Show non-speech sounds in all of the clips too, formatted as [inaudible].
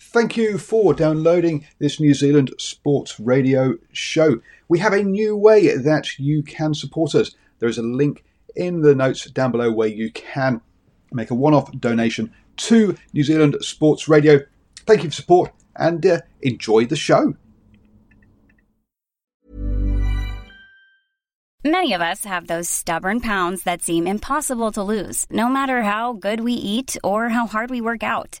Thank you for downloading this New Zealand Sports Radio show. We have a new way that you can support us. There is a link in the notes down below where you can make a one off donation to New Zealand Sports Radio. Thank you for support and uh, enjoy the show. Many of us have those stubborn pounds that seem impossible to lose, no matter how good we eat or how hard we work out.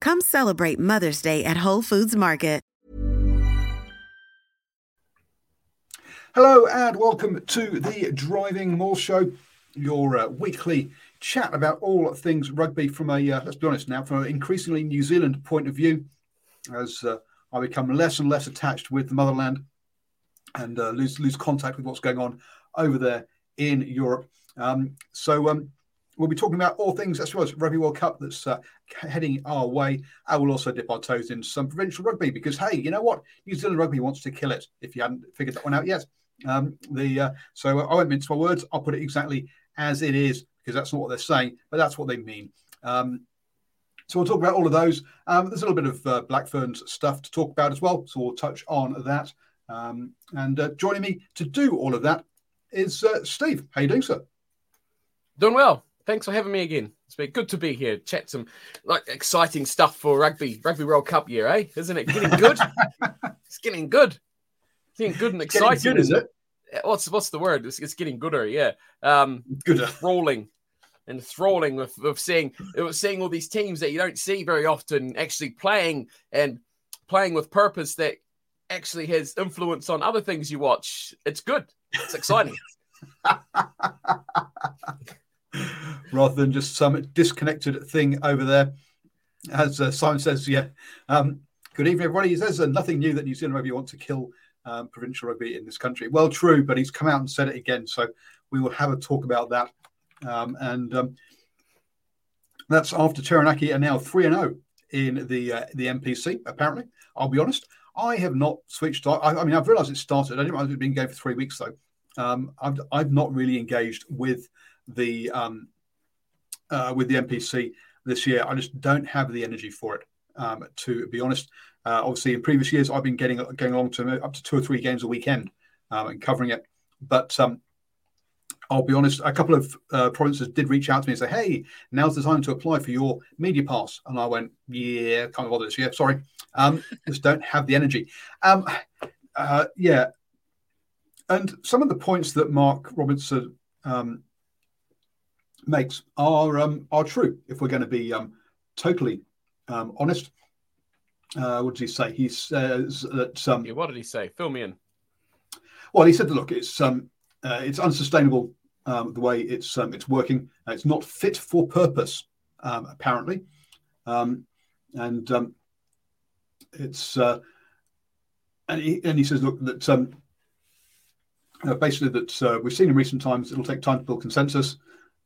Come celebrate Mother's Day at Whole Foods Market. Hello and welcome to the Driving Maul Show, your uh, weekly chat about all things rugby from a, uh, let's be honest now, from an increasingly New Zealand point of view, as uh, I become less and less attached with the motherland and uh, lose lose contact with what's going on over there in Europe. Um, so um, we'll be talking about all things, as well as Rugby World Cup that's uh, heading our way. I will also dip our toes in some provincial rugby because, hey, you know what? New Zealand rugby wants to kill it. If you hadn't figured that one out yet. Um, the uh, so I won't mince my words. I'll put it exactly as it is because that's not what they're saying, but that's what they mean. Um, so we'll talk about all of those. Um, there's a little bit of uh, Black Ferns stuff to talk about as well, so we'll touch on that. Um, and uh, joining me to do all of that is uh, Steve. How you doing, sir? Doing well. Thanks for having me again. It's been good to be here. Chat some like exciting stuff for rugby, rugby World Cup year, eh? Isn't it getting good? [laughs] it's getting good. It's getting good and exciting. Good, is it? What's what's the word? It's, it's getting gooder, yeah. Um, Gooder. Enthralling and enthralling with, with seeing with seeing all these teams that you don't see very often actually playing and playing with purpose that actually has influence on other things you watch. It's good. It's exciting. [laughs] rather than just some disconnected thing over there. As uh, Simon says, yeah. Um, good evening, everybody. He says uh, nothing new that New Zealand rugby want to kill um, provincial rugby in this country. Well, true, but he's come out and said it again. So we will have a talk about that. Um, and um, that's after Taranaki are now 3 0 in the uh, the NPC, apparently. I'll be honest. I have not switched. I, I mean, I've realised it started. I didn't realize it had been going for three weeks, though. Um, I've, I've not really engaged with the um, uh, with the NPC this year. I just don't have the energy for it. Um, to be honest, uh, obviously in previous years I've been getting going along to up to two or three games a weekend um, and covering it. But um, I'll be honest, a couple of uh, provinces did reach out to me and say, "Hey, now's the time to apply for your media pass." And I went, "Yeah, can't bother this year. Sorry, um, [laughs] just don't have the energy." Um, uh, yeah, and some of the points that Mark Robinson um, makes are um, are true. If we're going to be um, totally um, honest, uh, what does he say? He says that. Um, yeah, what did he say? Fill me in. Well, he said that look, it's um, uh, it's unsustainable um, the way it's um, it's working. Uh, it's not fit for purpose, um, apparently, um, and um, it's uh, and he, and he says look that um, uh, basically that uh, we've seen in recent times it'll take time to build consensus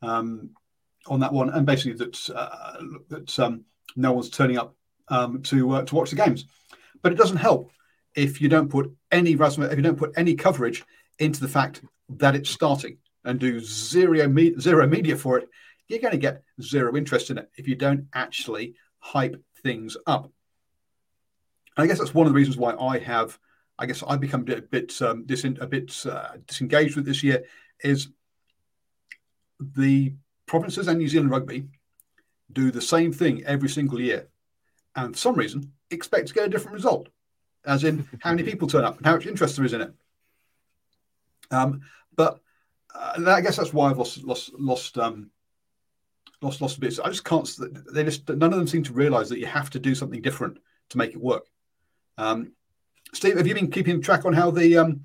on that one, and basically that uh, that um, no one's turning up um, to uh, to watch the games. But it doesn't help if you don't put any if you don't put any coverage into the fact that it's starting and do zero me- zero media for it. You're going to get zero interest in it if you don't actually hype things up. And I guess that's one of the reasons why I have, I guess I've become a bit, a bit, um, dis- a bit uh, disengaged with this year. Is the provinces and New Zealand Rugby do the same thing every single year, and for some reason expect to get a different result, as in how many people turn up and how much interest there is in it. Um, but uh, I guess that's why I've lost lost lost um, lost lost a bit. I just can't. They just none of them seem to realise that you have to do something different to make it work. Um, Steve, have you been keeping track on how the um,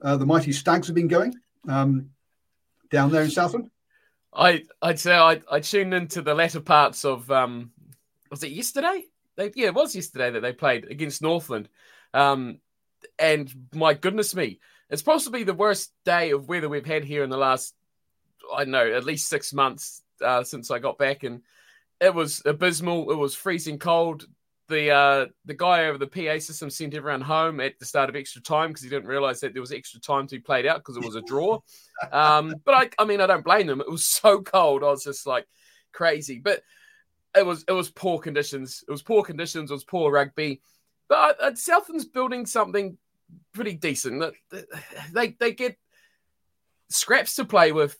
uh, the mighty stags have been going um, down there in Southland? I I'd say I I tuned into the latter parts of um was it yesterday? They, yeah, it was yesterday that they played against Northland. Um, and my goodness me, it's possibly the worst day of weather we've had here in the last I don't know at least six months uh, since I got back, and it was abysmal. It was freezing cold the uh, the guy over the PA system sent everyone home at the start of extra time because he didn't realize that there was extra time to be played out because it was a draw. [laughs] Um, but I, I mean, I don't blame them. It was [laughs] so cold. I was just like crazy. But it was it was poor conditions. It was poor conditions. It was poor rugby. But uh, Southland's building something pretty decent. They they get scraps to play with.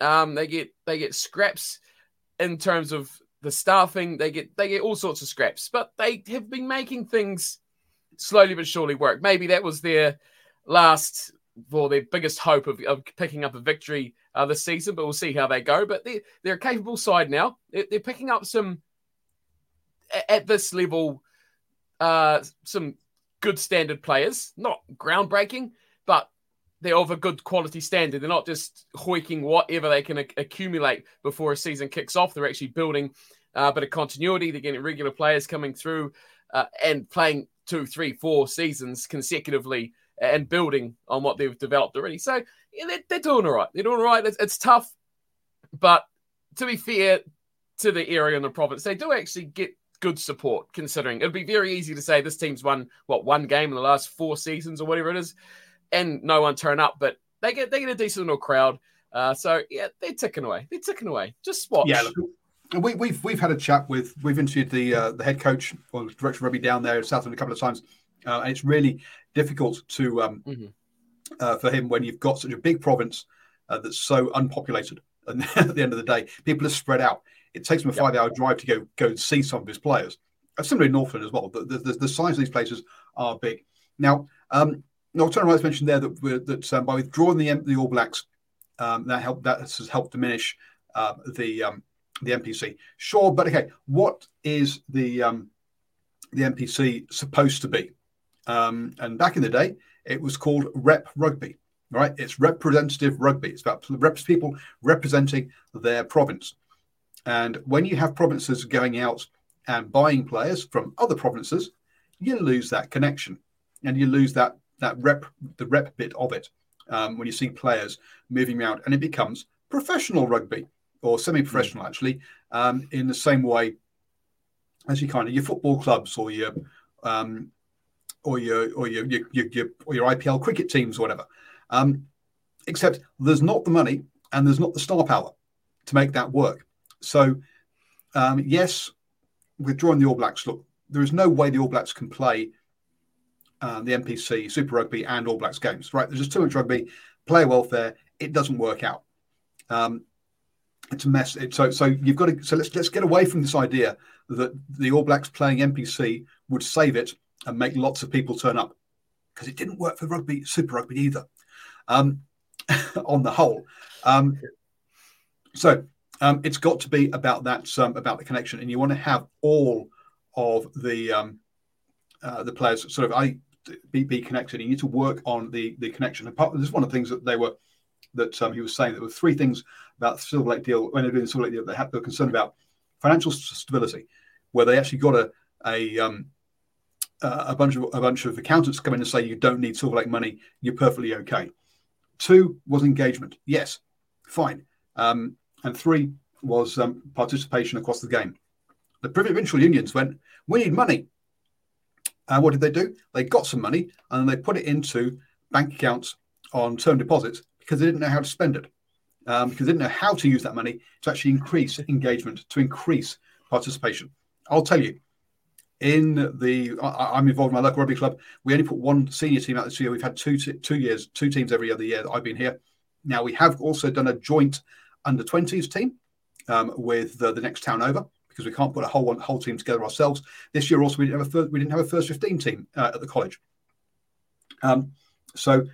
Um, they get they get scraps in terms of the staffing, they get they get all sorts of scraps, but they have been making things slowly but surely work. Maybe that was their last or their biggest hope of, of picking up a victory uh, this season, but we'll see how they go. But they they're a capable side now. They're, they're picking up some at this level, uh, some good standard players, not groundbreaking, but they're of a good quality standard. They're not just hoiking whatever they can accumulate before a season kicks off. They're actually building uh, a bit of continuity. They're getting regular players coming through uh, and playing two, three, four seasons consecutively and building on what they've developed already. So yeah, they're, they're doing all right. They're doing all right. It's, it's tough, but to be fair to the area and the province, they do actually get good support considering it'd be very easy to say this team's won what one game in the last four seasons or whatever it is and no one turn up, but they get they get a decent little crowd. Uh, so yeah, they're ticking away. They're ticking away. Just watch. Yeah, look, we, have we've, we've had a chat with we've interviewed the uh, the head coach or director of rugby down there in Southland a couple of times, uh, and it's really difficult to um, mm-hmm. uh, for him when you've got such a big province uh, that's so unpopulated. And [laughs] at the end of the day, people are spread out. It takes him a five hour drive to go go and see some of his players. Uh, similarly, in Northland as well. The, the, the, size of these places are big. Now, um, no, Tony Wright's mentioned there that that um, by withdrawing the the All Blacks, um, that helped that has helped diminish uh, the um, the NPC. Sure, but okay, what is the um, the NPC supposed to be? Um, and back in the day, it was called Rep Rugby. Right, it's representative rugby. It's about reps people representing their province. And when you have provinces going out and buying players from other provinces, you lose that connection and you lose that that rep the rep bit of it um, when you see players moving around, and it becomes professional rugby or semi-professional actually, um, in the same way as you kind of your football clubs or your um, or your or your, your, your, your or your IPL cricket teams or whatever. Um, except there's not the money and there's not the star power to make that work. So um, yes, withdrawing the All Blacks. Look, there is no way the All Blacks can play um, the NPC, Super Rugby, and All Blacks games. Right? There's just too much rugby, player welfare. It doesn't work out. Um, it's a mess. So, so you've got to. So let's let's get away from this idea that the All Blacks playing NPC would save it and make lots of people turn up, because it didn't work for rugby, Super Rugby either. Um, [laughs] on the whole, um, so um, it's got to be about that um, about the connection, and you want to have all of the um, uh, the players sort of I be, be connected. And you need to work on the the connection. And part, this is one of the things that they were that um, he was saying. There were three things about the Silver Lake deal when they were doing the Silver Lake deal. They, they were concerned about financial stability, where they actually got a a um, a bunch of a bunch of accountants come in and say you don't need Silver Lake money. You're perfectly okay. Two was engagement. Yes, fine. Um, and three was um, participation across the game. The provincial unions went, we need money. And what did they do? They got some money and they put it into bank accounts on term deposits because they didn't know how to spend it. Um, because they didn't know how to use that money to actually increase engagement, to increase participation. I'll tell you, in the I, am involved in my local rugby club. We only put one senior team out this year. We've had two two years, two teams every other year that I've been here. Now we have also done a joint under 20s team um, with the next town over because we can't put a whole one, whole team together ourselves. This year also we didn't have a first, we didn't have a first 15 team uh, at the college. Um, so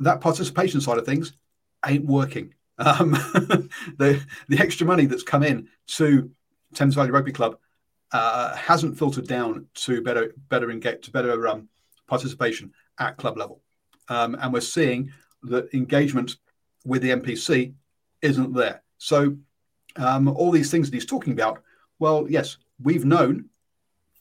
that participation side of things ain't working. Um, [laughs] the the extra money that's come in to Thames Valley Rugby Club uh, hasn't filtered down to better better engage to better um, participation at club level, um, and we're seeing that engagement with the NPC isn't there. So um, all these things that he's talking about, well, yes, we've known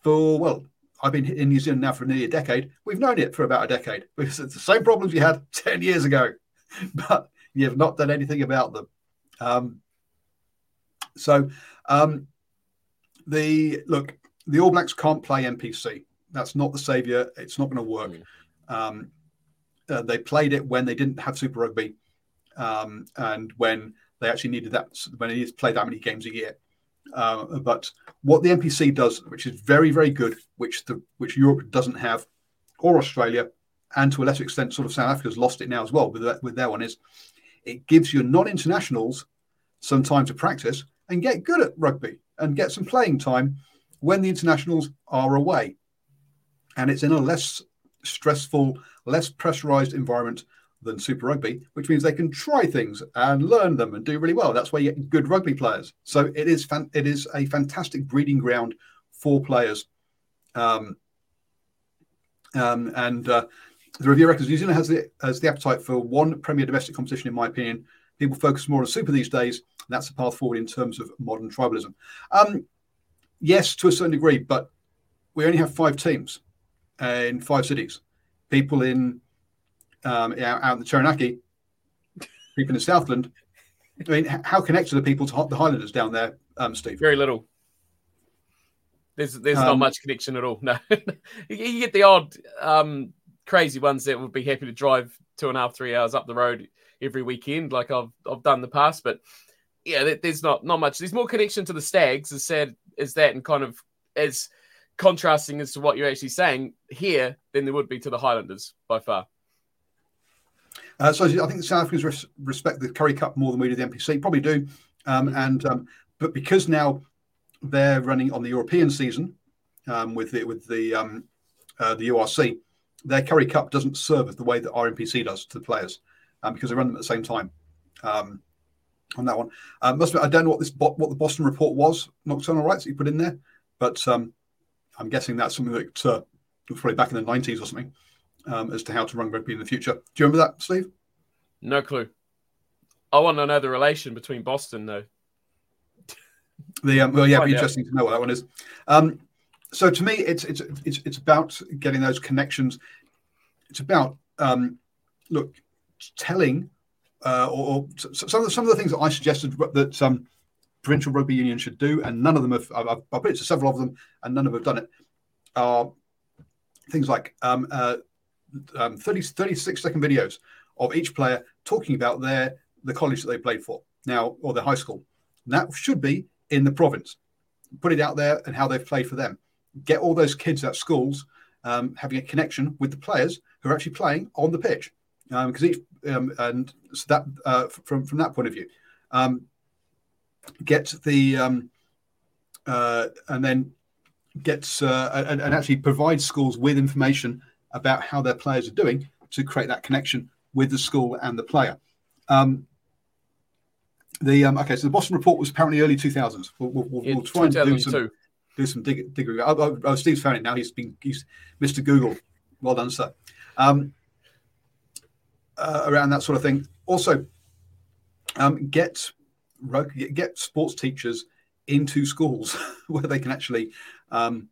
for well, I've been in New Zealand now for nearly a decade. We've known it for about a decade because [laughs] it's the same problems you had [laughs] ten years ago, [laughs] but you have not done anything about them. Um, so um, the look, the All Blacks can't play NPC. That's not the savior. It's not going to work. Mm. Um, uh, they played it when they didn't have Super Rugby, um, and when they actually needed that when they needed to play that many games a year. Uh, but what the NPC does, which is very very good, which the which Europe doesn't have, or Australia, and to a lesser extent, sort of South Africa's lost it now as well with with their one is, it gives your non-internationals some time to practice and get good at rugby and get some playing time when the internationals are away. And it's in a less stressful, less pressurized environment than Super Rugby, which means they can try things and learn them and do really well. That's why you get good rugby players. So it is fan- it is a fantastic breeding ground for players. Um, um, and uh, the review records New Zealand has the has the appetite for one premier domestic competition, in my opinion. People focus more on Super these days. That's the path forward in terms of modern tribalism. Um, yes, to a certain degree, but we only have five teams in five cities. People in um, out in the Taranaki, people in the Southland. I mean, how connected are the people to the Highlanders down there, um, Steve? Very little. There's there's um, not much connection at all. [laughs] No, you get the odd um, crazy ones that would be happy to drive two and a half, three hours up the road every weekend, like I've I've done in the past. But yeah, there's not not much. There's more connection to the Stags, as said as that, and kind of as contrasting as to what you're actually saying here than there would be to the Highlanders by far. Uh, so I think the South Africans res- respect the Currie Cup more than we do the NPC. Probably do, um, and um, but because now they're running on the European season um, with the with the um, uh, the URC, their Currie Cup doesn't serve the way that our NPC does to the players um, because they run them at the same time. Um, on that one, um, must I don't know what this what the Boston report was nocturnal rights that you put in there, but I'm guessing that's something that uh, was probably back in the 90s or something um, as to how to run rugby in the future. Do you remember that, Steve? No clue. I want to know the relation between Boston, though. The um, well, yeah, it'd be interesting to know what that one is. Um, so to me, it's it's it's it's about getting those connections. It's about um, look, telling uh, or, or, some of the, some of the things that I suggested that um, provincial rugby union should do, and none of them have. I've, I've put it to several of them, and none of them have done it. Are things like um, uh, um, 30, 36 second videos of each player talking about their the college that they played for now or their high school. And that should be in the province. Put it out there and how they've played for them get all those kids at schools um, having a connection with the players who are actually playing on the pitch. Because um, each um, and so that uh, from from that point of view, um, get the um, uh, and then gets uh, and, and, actually provide schools with information about how their players are doing to create that connection with the school and the player. Um, the okay, so the Boston report was apparently early 2000s. We'll, we'll, we'll try and do some do some dig- digging. Oh, oh, oh, Steve's found it now. He's been he's Mr. Google. Well done, sir. Um, uh, around that sort of thing. Also, um, get get sports teachers into schools [laughs] where they can actually um,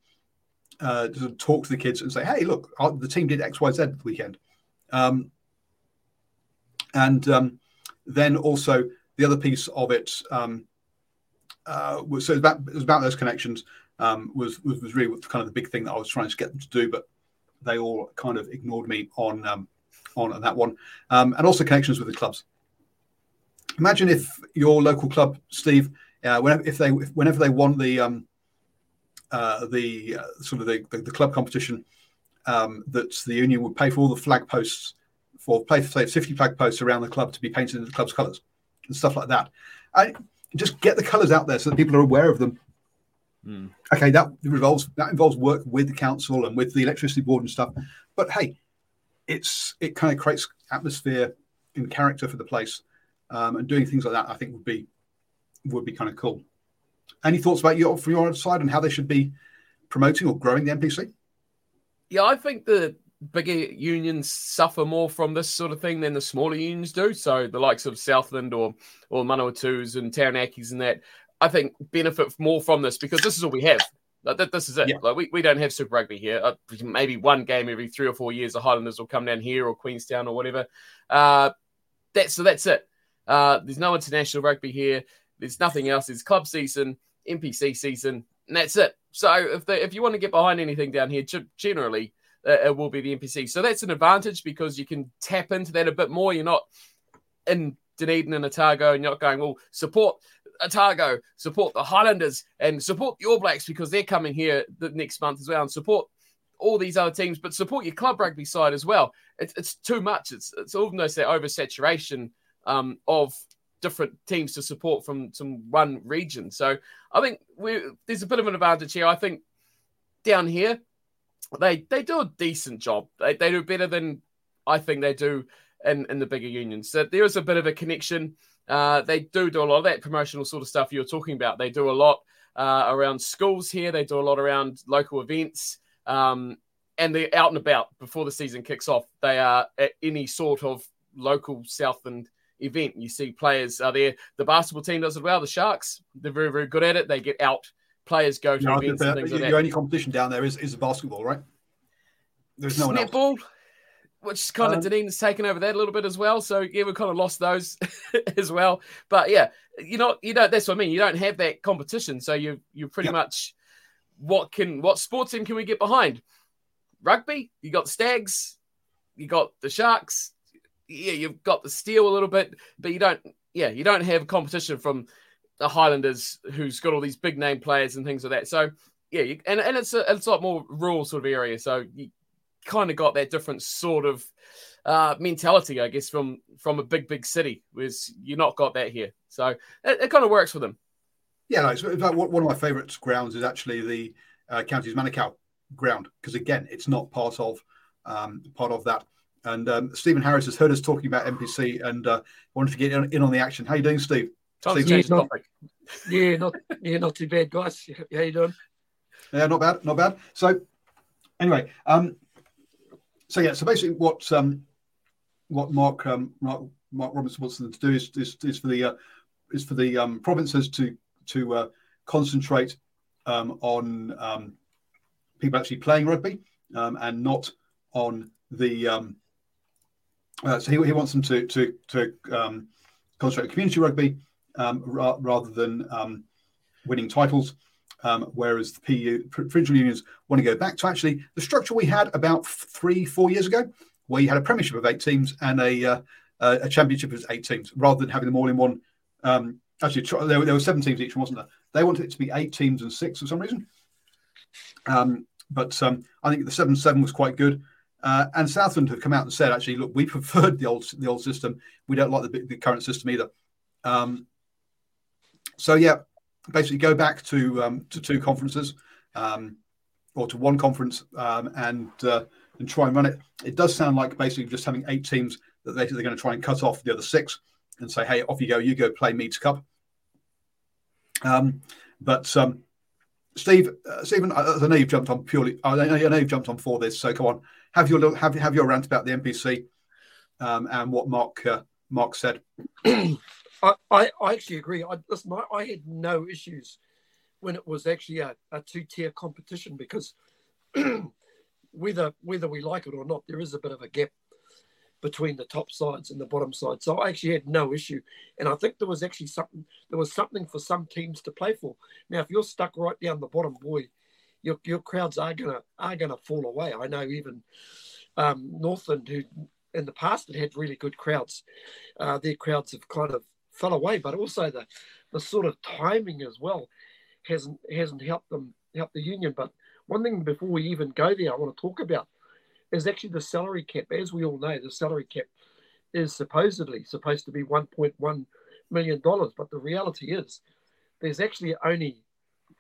uh, talk to the kids and say, "Hey, look, the team did X, Y, Z the weekend," um, and um, then also the other piece of it um, uh, was so it was, about, it was about those connections um, was, was, was really kind of the big thing that I was trying to get them to do, but they all kind of ignored me on um, on that one, um, and also connections with the clubs. Imagine if your local club, Steve, uh, whenever if they if, whenever they won the uh, the uh, sort of the, the, the club competition, um, that the union would pay for all the flag posts for play say 50 flag posts around the club to be painted in the club's colours and stuff like that. I, just get the colours out there so that people are aware of them Mm. Okay, that involves that involves work with the council and with the electricity board and stuff. But hey, it's it kind of creates atmosphere and character for the place. um, and doing things like that, I think would be would be kind of cool. Any thoughts about your from your side and how they should be promoting or growing the NPC? Yeah, I think the bigger unions suffer more from this sort of thing than the smaller unions do. So the likes of Southland or or Manawatu's and Taranakis and that, I think benefit more from this because this is all we have. Like, this is it. Yeah. Like we, we don't have Super Rugby here. Uh, maybe one game every three or four years, the Highlanders will come down here or Queenstown or whatever. Uh, that's so that's it. Uh, there's no international rugby here. There's nothing else. It's club season, NPC season, and that's it. So if if you want to get behind anything down here, generally uh, it will be the NPC. So that's an advantage because you can tap into that a bit more. You're not in Dunedin and Otago, and you're not going, well, support Otago, support the Highlanders, and support the All Blacks because they're coming here the next month as well, and support all these other teams, but support your club rugby side as well. It's, it's too much. It's it's almost that oversaturation um, of different teams to support from some one region. So I think we there's a bit of an advantage here. I think down here they they do a decent job. They, they do better than I think they do in, in the bigger unions. So there is a bit of a connection. Uh, they do do a lot of that promotional sort of stuff you're talking about. They do a lot uh, around schools here. They do a lot around local events. Um, and they're out and about before the season kicks off. They are at any sort of local south Southland event. You see players are there. The basketball team does it well. The Sharks, they're very, very good at it. They get out. Players go to no, events and things like only competition down there is, is basketball, right? There's no Netball, which kind of um, Dunedin's taken over that a little bit as well. So yeah, we kind of lost those [laughs] as well. But yeah, you know, you know, that's what I mean. You don't have that competition, so you you pretty much what can what sports team can we get behind? Rugby, you got Stags, you got the Sharks, yeah, you've got the steel a little bit, but you don't. Yeah, you don't have competition from the Highlanders, who's got all these big name players and things like that. So yeah, you, and and it's a it's a lot more rural sort of area. So you kind of got that different sort of uh, mentality, I guess, from from a big big city. Whereas you not got that here. So it, it kind of works for them. Yeah, no, it's, one of my favourite grounds is actually the uh, Counties Manukau ground because again, it's not part of um, part of that and um, Stephen Harris has heard us talking about NPC and uh, wanted to get in, on the action. How you doing, Steve? Steve yeah, not, yeah, not yeah, not too bad, guys. How you doing? Yeah, not bad, not bad. So, anyway, um, so yeah, so basically, what um, what Mark um, Mark, Mark Robinson wants them to do is is, is for the uh, is for the um, provinces to to uh, concentrate um, on um, people actually playing rugby um, and not on the um, uh, so he, he wants them to to to um, concentrate on community rugby um, ra- rather than um, winning titles. Um, whereas the PU provincial unions want to go back to actually the structure we had about three four years ago, where you had a premiership of eight teams and a uh, a championship of eight teams, rather than having them all in one. Um, actually, there, were, there were seven teams each, wasn't there? They wanted it to be eight teams and six for some reason. Um, but I think the seven seven was quite good. Uh, and Southland have come out and said, actually, look, we [laughs] preferred the old the old system. We don't like the, the current system either. Um, so yeah, basically go back to um, to two conferences um, or to one conference um, and uh, and try and run it. It does sound like basically just having eight teams that they, they're going to try and cut off the other six and say, hey, off you go, you go play Meads Cup. Um, but um, Steve, uh, Stephen, I, I know you've jumped on purely. I know you've jumped on for this, so come on have your little, have have your rant about the NPC um, and what Mark uh, Mark said. [clears throat] I, I, I actually agree. I listen. I, I, had no issues when it was actually a, a two tier competition because [clears throat] whether whether we like it or not, there is a bit of a gap between the top sides and the bottom side. So I actually had no issue, and I think there was actually something there was something for some teams to play for. Now, if you're stuck right down the bottom, boy, your your crowds are gonna are gonna fall away. I know even um, Northland, who in the past had had really good crowds, uh, their crowds have kind of fell away. But also the the sort of timing as well hasn't hasn't helped them help the union. But one thing before we even go there, I want to talk about is actually the salary cap. As we all know, the salary cap is supposedly supposed to be 1.1 million dollars, but the reality is there's actually only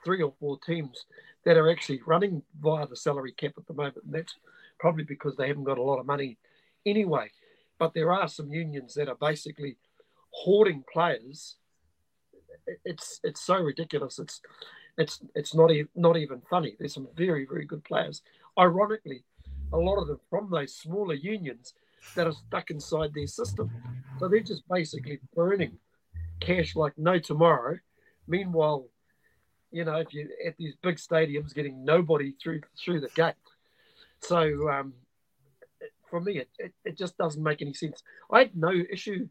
three or four teams that are actually running via the salary cap at the moment. And that's probably because they haven't got a lot of money anyway. But there are some unions that are basically hoarding players, it's it's so ridiculous. It's it's it's not not even funny. There's some very very good players. Ironically, a lot of them from those smaller unions that are stuck inside their system. So they're just basically burning cash like no tomorrow. Meanwhile, you know, if you're at these big stadiums getting nobody through through the gate. So um, for me, it, it, it just doesn't make any sense. I had no issue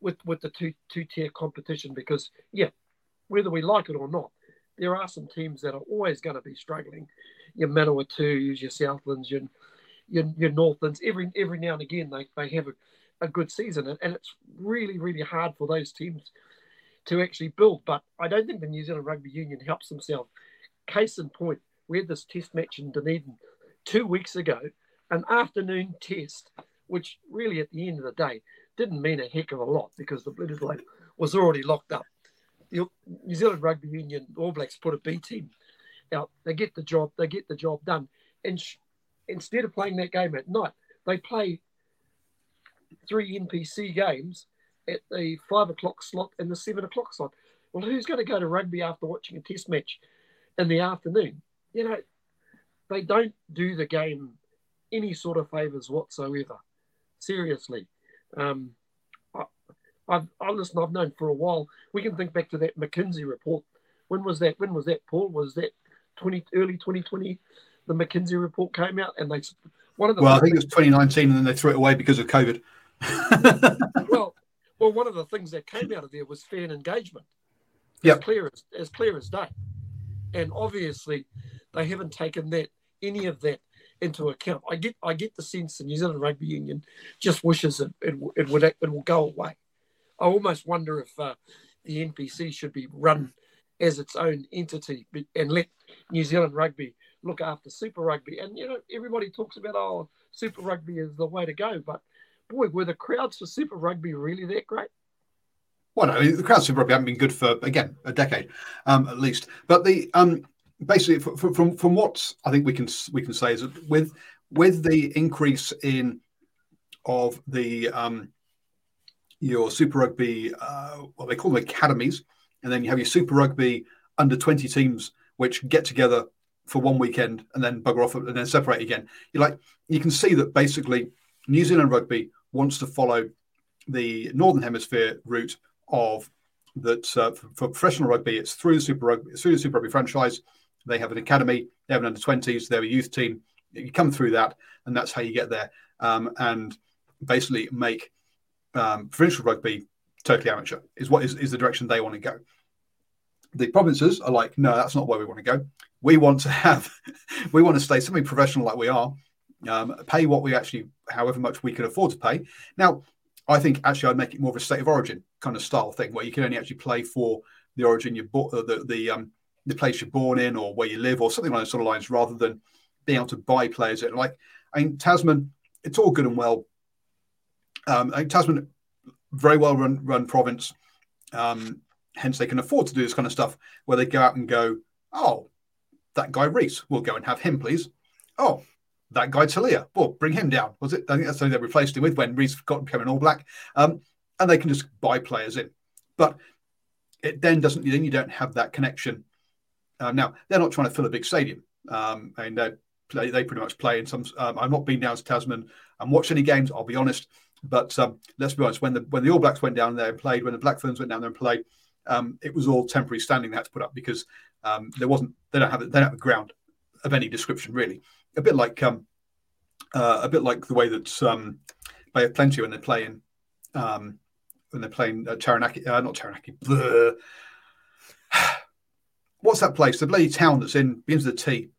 with with the two two tier competition because yeah, whether we like it or not, there are some teams that are always going to be struggling. Your Manawatu, your Southlands, your your, your Northlands. Every every now and again they, they have a, a good season, and, and it's really really hard for those teams to actually build. But I don't think the New Zealand Rugby Union helps themselves. Case in point, we had this test match in Dunedin two weeks ago, an afternoon test, which really at the end of the day didn't mean a heck of a lot because the Bloke was already locked up. The New Zealand Rugby Union All Blacks put a B team out. They get the job. They get the job done. And instead of playing that game at night, they play three NPC games at the five o'clock slot and the seven o'clock slot. Well, who's going to go to rugby after watching a test match in the afternoon? You know, they don't do the game any sort of favours whatsoever. Seriously. Um, I, I've, I listen, I've known for a while. We can think back to that McKinsey report. When was that? When was that, Paul? Was that 20, early 2020? The McKinsey report came out and they, one of the. Well, I think it was 2019 and then they threw it away because of COVID. [laughs] well, well, one of the things that came out of there was fan engagement. Yeah, clear as, as clear as day. And obviously, they haven't taken that any of that into account. I get I get the sense the New Zealand Rugby Union just wishes it it, it would it will go away. I almost wonder if uh, the NPC should be run as its own entity and let New Zealand Rugby look after Super Rugby. And you know, everybody talks about oh, Super Rugby is the way to go, but boy, were the crowds for Super Rugby really that great? Well, no, the crowds for Rugby haven't been good for again a decade, um, at least. But the um, basically f- f- from from what I think we can we can say is that with with the increase in of the um, your Super Rugby, uh, what they call them academies, and then you have your Super Rugby under twenty teams which get together for one weekend and then bugger off and then separate again. You like you can see that basically New Zealand Rugby wants to follow the Northern Hemisphere route of that uh, for, for professional rugby, it's through the Super Rugby, through the Super Rugby franchise. They have an academy, they have an under 20s, they have a youth team. You come through that, and that's how you get there. Um, and basically make um, provincial rugby totally amateur is what is, is the direction they want to go. The provinces are like, no, that's not where we want to go. We want to have, [laughs] we want to stay something professional like we are, um, pay what we actually, however much we can afford to pay. Now, I think actually I'd make it more of a state of origin kind of style thing where you can only actually play for the origin you bought, the the um, the place you're born in or where you live or something along those sort of lines, rather than being able to buy players. At, like I mean, Tasman, it's all good and well. Um, I think Tasman, very well run run province. Um, hence, they can afford to do this kind of stuff where they go out and go, oh, that guy Reese, we'll go and have him, please. Oh, that guy Talia, well, bring him down. Was it? I think that's something they replaced him with when Reese got becoming All Black. Um, and they can just buy players in. But it then doesn't. Then you don't have that connection. Uh, now they're not trying to fill a big stadium. Um, I mean, they, play, they pretty much play in some. Um, I've not been down to Tasman and watched any games. I'll be honest. But um, let's be honest. When the when the All Blacks went down there and played, when the Black Ferns went down there and played, um, it was all temporary standing they had to put up because um, there wasn't. They don't have. They don't have a ground of any description really. A bit like um, uh, a bit like the way that um, Bay of Plenty when they're playing um, when they're playing uh, Taranaki, uh, not Taranaki. bleh. [sighs] What's that place? The bloody town that's in begins with a T.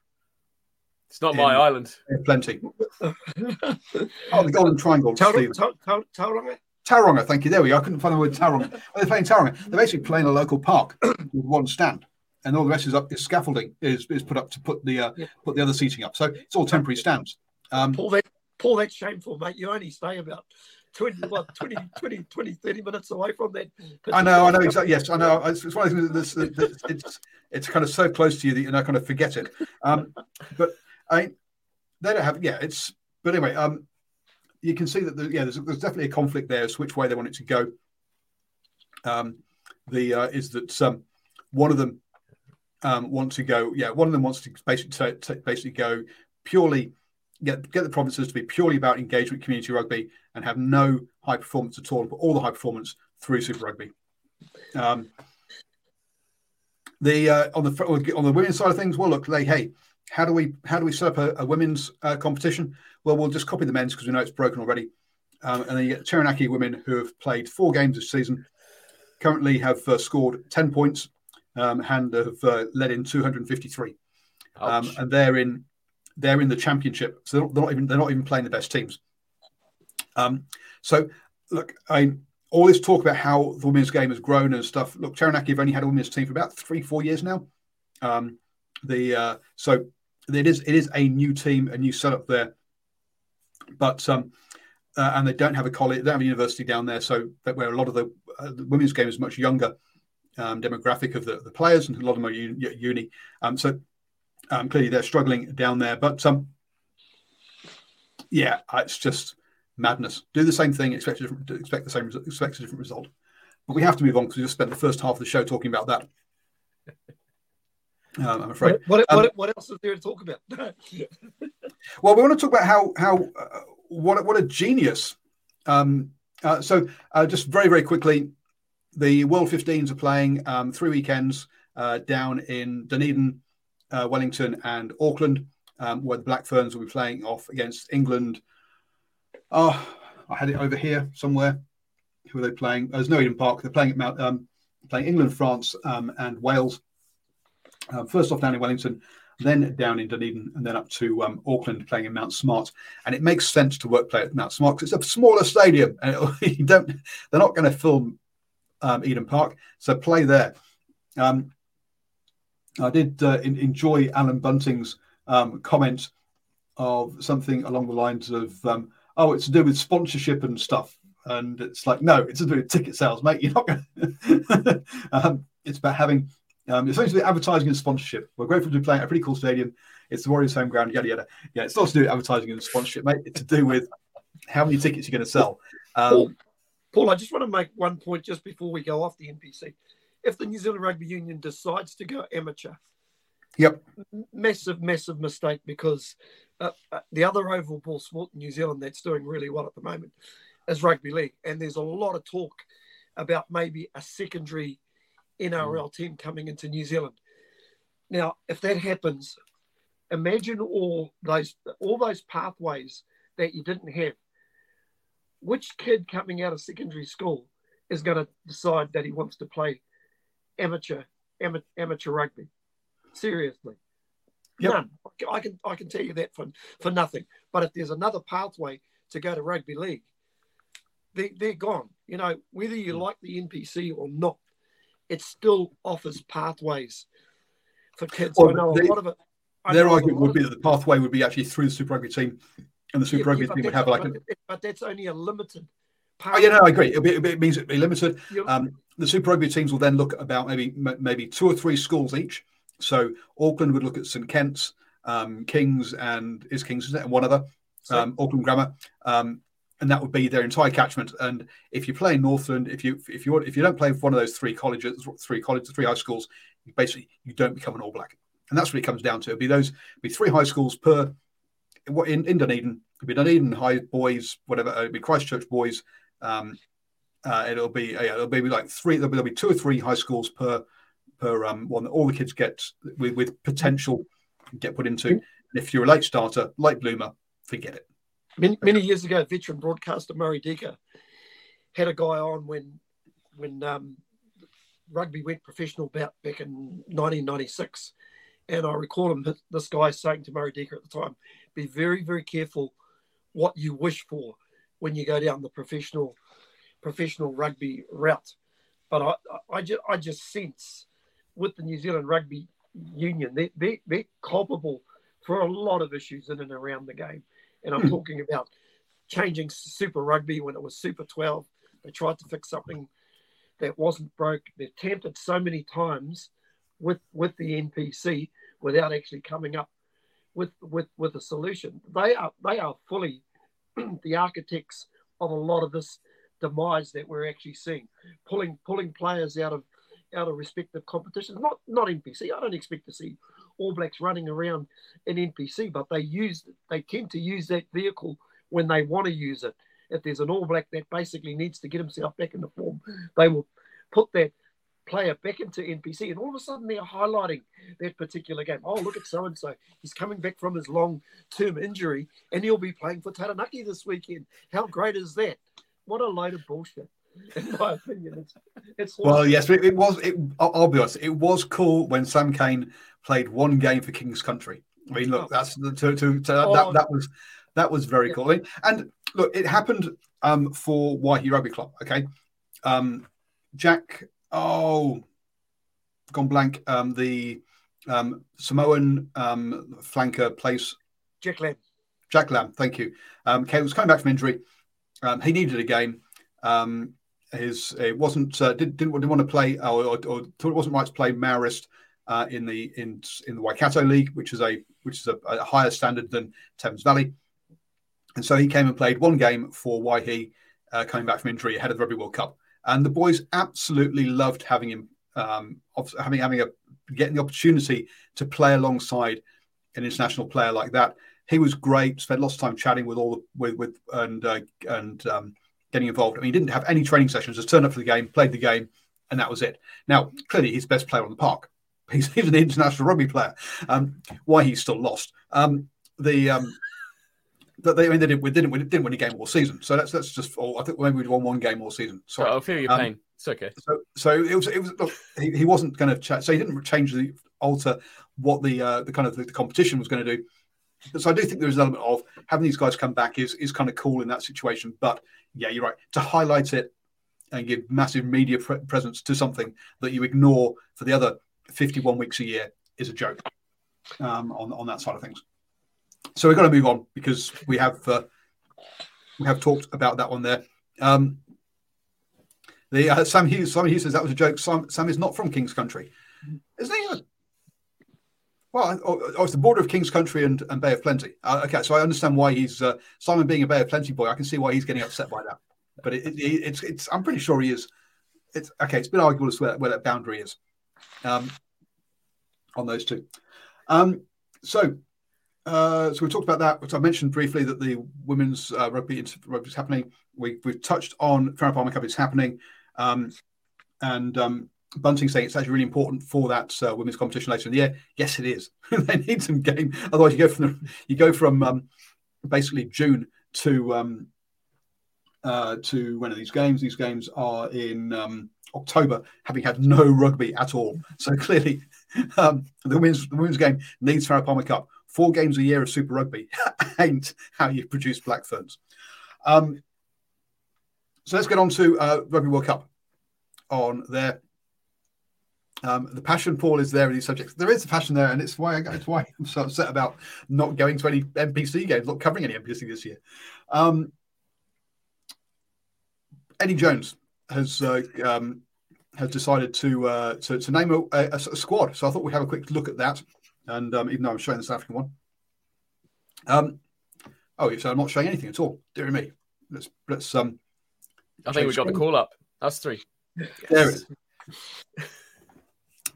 It's not my island. Bay of Plenty. Oh, the Golden Triangle. Steve. Tauranga? Ta- Tauranga, thank you. There we go. I couldn't find the word Tauranga. They're playing Tauranga. They're basically playing a local park [coughs] with one stand, and all the rest is up. Is scaffolding is, is put up to put the uh, Yeah. put the other seating up. So it's all temporary stands. Um, Paul, that, Paul, that's shameful, mate. You only stay about 20, what, 20, 20, 20, 30 minutes away from that. I know, I know exactly. Yes, I know. It's, it's one of the things that's, that's, it's it's kind of so close to you that you know, kind of forget it. Um, but I, they don't have. Yeah, it's. But anyway, um, you can see that the, yeah, there's, there's definitely a conflict there as which way they want it to go. um, the uh, is that um, one of them um, to go. Yeah, one of them wants to basically basically go purely get get the provinces to be purely about engagement, community rugby, and have no high performance at all, but all the high performance through Super Rugby. Um, the uh, on the on the women's side of things, well, look, they hey, how do we how do we set up a, a women's uh, competition? Well, we'll just copy the men's because we know it's broken already. Um, and then you get Taranaki women who have played four games this season, currently have uh, scored 10 points um, and have uh, led in 253. Um, and they're in they're in the championship, so they're not, they're not, even they're not even playing the best teams. Um, so look, I all this talk about how the women's game has grown and stuff. Look, Taranaki have only had a women's team for about three four years now. Um, the uh, so it is it is a new team, a new setup there, but um, uh, and they don't have a college, they don't have a university down there, so that where a lot of the, uh, the women's game is much younger um, demographic of the, the players, and a lot of them are uni. Um, so um, clearly they're struggling down there, but um, yeah, it's just madness. Do the same thing, expect to expect the same, expect a different result. But we have to move on because we just spent the first half of the show talking about that. Um, I'm afraid. What, what, um, what, else is there to talk about? [laughs] well, we want to talk about how how uh, what what a genius. Um, uh, so uh, just very very quickly, the World 15s are playing um, three weekends uh, down in Dunedin, uh, Wellington, and Auckland, um, where the Black Ferns will be playing off against England. Oh, I had it over here somewhere. Who are they playing? there's no Eden Park. They're playing at Mount, um, playing England, France, um, and Wales. Uh, first off down in Wellington, then down in Dunedin, and then up to um, Auckland playing in Mount Smart. And it makes sense to work play at Mount Smart because it's a smaller stadium, and [laughs] you don't they're not going to film um, Eden Park, so play there. Um, I did uh, in, enjoy Allan Bunting's um, comment of something along the lines of, um, "Oh, it's to do with sponsorship and stuff." And it's like, no, it's to do with ticket sales, mate. You're not going. [laughs] um, it's about having um, it's advertising and sponsorship. We're grateful to be playing at a pretty cool stadium. It's the Warriors' home ground, yada yada. Yeah, it's not to do with advertising and sponsorship, mate. It's to do with how many tickets you're going to sell. Um, Paul, Paul, I just want to make one point just before we go off the NPC. If the New Zealand Rugby Union decides to go amateur, yep, massive, massive mistake because uh, uh, the other oval ball sport in New Zealand that's doing really well at the moment is rugby league, and there's a lot of talk about maybe a secondary NRL mm. team coming into New Zealand. Now, if that happens, imagine all those all those pathways that you didn't have. Which kid coming out of secondary school is going to decide that he wants to play amateur amateur, amateur rugby? Seriously, yep. none. I can I can tell you that for for nothing. But if there's another pathway to go to rugby league, they, they're gone. You know, whether you mm. like the NPC or not, it still offers pathways for kids. Well, I know they, a lot of it. I their argument would be that the pathway would be actually through the Super Rugby team, and the Super yeah, Rugby yeah, team would have like. But, a, but that's only a limited. Pathway. Oh yeah, no, I agree. It, be, it means it'd be limited. Um, the Super Rugby teams will then look about maybe maybe two or three schools each. So Auckland would look at St Kent's, um, Kings, and is Kings and one other, um, Auckland Grammar. Um, and that would be their entire catchment. And if you play in Northland, if you if you if you don't play for one of those three colleges, three colleges, three high schools, you basically you don't become an All Black, and that's what it comes down to. It'd be those be three high schools per in, in Dunedin. It'd be Dunedin High boys, whatever. It'd be Christchurch boys. Um, uh, it'll be yeah, it'll be like three. There'll be, there'll be two or three high schools per per um, one. All the kids get with with potential get put into. And if you're a late starter, late bloomer, forget it. Many, many years ago, veteran broadcaster Murray Deaker had a guy on when when um, rugby went professional back back in 1996, and I recall him this guy saying to Murray Deaker at the time, "Be very very careful what you wish for when you go down the professional professional rugby route." But I I just I just sense with the New Zealand Rugby Union, they, they, they're culpable for a lot of issues in and around the game. And I'm talking about changing Super Rugby when it was Super 12. They tried to fix something that wasn't broke. They've attempted so many times with with the NPC without actually coming up with with with a solution. They are they are fully [clears throat] the architects of a lot of this demise that we're actually seeing, pulling pulling players out of out of respective competitions. Not not NPC. I don't expect to see All Blacks running around in NPC, but they use they tend to use that vehicle when they want to use it. If there's an All Black that basically needs to get himself back into form, they will put that player back into NPC, and all of a sudden they're highlighting that particular game. Oh, look at so and so. He's coming back from his long term injury, and he'll be playing for Taranaki this weekend. How great is that? What a load of bullshit. [laughs] In my opinion, it's, it's well, yes, it, it was. It, I'll, be honest. It was cool when Sam Cane played one game for King's Country. I mean, look, oh. that's to, to, to oh, that, that was that was very yeah. cool. And look, it happened um, for Waihi Rugby Club. Okay, um, Jack oh, gone blank. Um, the um, Samoan um, flanker plays Jack Lamb. Jack Lamb, thank you. Um, Cane was coming back from injury. Um, he needed a game. Um, his it wasn't uh, didn't, didn't, didn't want to play or, or, or, thought it wasn't right to play Marist uh, in the in in the Waikato League, which is a which is a, a, higher standard than Thames Valley. And so he came and played one game for Waihi, uh, coming back from injury ahead of the Rugby World Cup and the boys absolutely loved having him, um, having having a getting the opportunity to play alongside an international player like that. He was great. Spent lots of time chatting with all the, with with and uh, and um, getting involved. I mean, he didn't have any training sessions. Just turned up for the game, played the game, and that was it. Now, clearly, he's the best player on the park. [laughs] He's, he's an international rugby player. Um, why he's still lost? Um, the um, that they, I mean, they didn't, we didn't, we didn't win a game all season. So that's that's just. Oh, I think maybe we won one game all season. Sorry, oh, I feel your um, pain. It's okay. So, so it was. It was. Look, he, he wasn't going to. Ch- so he didn't change the alter what the uh, the kind of the, the competition was going to do. So I do think there is an element of having these guys come back is is kind of cool in that situation. But yeah, you're right. To highlight it and give massive media pre- presence to something that you ignore for the other 51 weeks a year is a joke um, on on that side of things. So we've got to move on because we have uh, we have talked about that one there. Um, the uh, Sam Hughes, Sam Hughes says that was a joke. Sam, Sam is not from King's Country, isn't he? Well, oh, oh, it's the border of King's Country and, and Bay of Plenty. Uh, okay, so I understand why he's uh, Simon being a Bay of Plenty boy. I can see why he's getting upset by that. But it, it, it's it's I'm pretty sure he is. It's okay. It's been arguable as where, where that boundary is um, on those two. Um, so uh, so we talked about that. Which I mentioned briefly that the women's uh, rugby, rugby is happening. We, we've touched on Farah Palmer Cup is happening, um, and um, Bunting saying it's actually really important for that uh, women's competition later in the year. Yes, it is. [laughs] they need some game. Otherwise, you go from the, you go from um, basically June to um, uh, to when are these games? These games are in um, October, having had no rugby at all. So [laughs] clearly, um, the women's the women's game needs Farah Palmer Cup four games a year of Super Rugby [laughs] ain't how you produce Black Ferns. Um, so let's get on to uh, Rugby World Cup on there. Um, the passion, Paul, is there in these subjects. There is a passion there, and it's why I, it's why I'm so upset about not going to any NPC games, not covering any NPC this year. Um, Eddie Jones has uh, um, has decided to, uh, to, to name a, a, a, squad, so I thought we'd have a quick look at that and um, even though I'm showing the South African one. Um, oh, so I'm not showing anything at all. Dear me. Let's let's um. I think we got the call up. That's three. Yes. There it is. [laughs]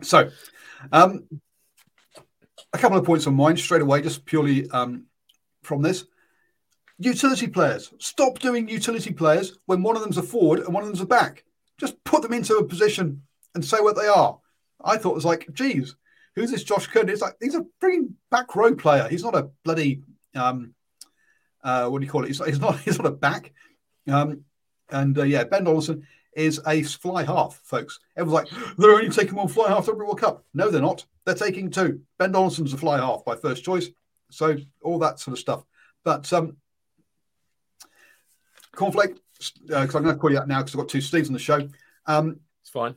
So, um, a couple of points on mine straight away, just purely um, from this. Utility players. Stop doing utility players when one of them's a forward and one of them's a back. Just put them into a position and say what they are. I thought it was like, geez, who's this Josh Curtin? It's like he's a freaking back row player. He's not a bloody um, uh, what do you call it? He's, he's not [laughs] he's not a back. Um, and uh, yeah, Ben Donaldson is a fly half, folks. Everyone's like, they're only taking one fly half to World Cup. No, they're not. They're taking two. Ben Donaldson's a fly half by first choice. So all that sort of stuff. But um, Cornflake, because uh, I'm going to call you that now because I've got two Steves on the show. Um, it's fine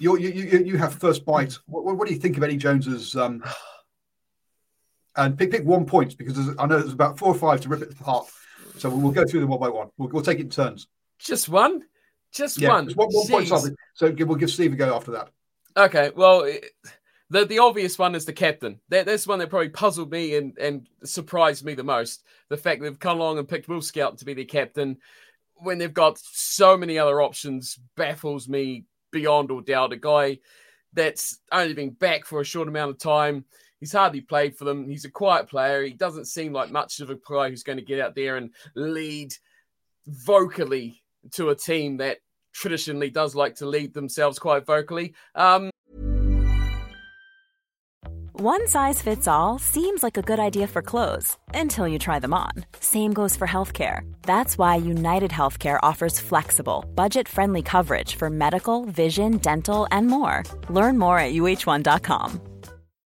you you you have first bite. What, what do you think of Eddie Jones's? Um, and pick pick one point because I know there's about four or five to rip it apart. So we'll go through them one by one. We'll, we'll take it in turns. Just one, just yeah, one. Just one, one point. So we'll give Steve a go after that. Okay. Well. the, the obvious one is the captain. That, that's one that probably puzzled me and, and surprised me the most. The fact they've come along and picked Will Skelton to be the captain when they've got so many other options baffles me beyond all doubt. A guy that's only been back for a short amount of time. He's hardly played for them. He's a quiet player. He doesn't seem like much of a player who's going to get out there and lead vocally to a team that traditionally does like to lead themselves quite vocally. Um, One size fits all seems like a good idea for clothes until you try them on. Same goes for healthcare. That's why United Healthcare offers flexible, budget friendly coverage for medical, vision, dental, and more. Learn more at uh1.com.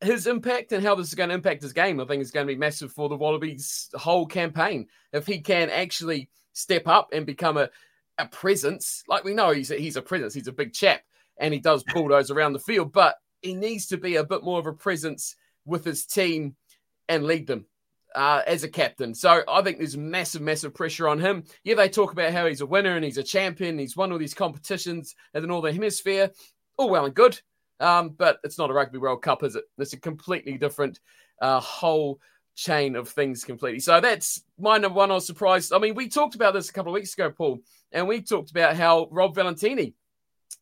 His impact and how this is going to impact his game, I think, is going to be massive for the Wallabies' whole campaign. If he can actually step up and become a, a presence, like we know he's a, he's a presence, he's a big chap, and he does bulldoze around the field, but he needs to be a bit more of a presence with his team and lead them. Uh, as a captain. So I think there's massive, massive pressure on him. Yeah, they talk about how he's a winner and he's a champion. He's won all these competitions in the Northern Hemisphere. All well and good. Um, but it's not a Rugby World Cup, is it? It's a completely different uh, whole chain of things completely. So that's my number one. I was surprised. I mean, we talked about this a couple of weeks ago, Paul, and we talked about how Rob Valetini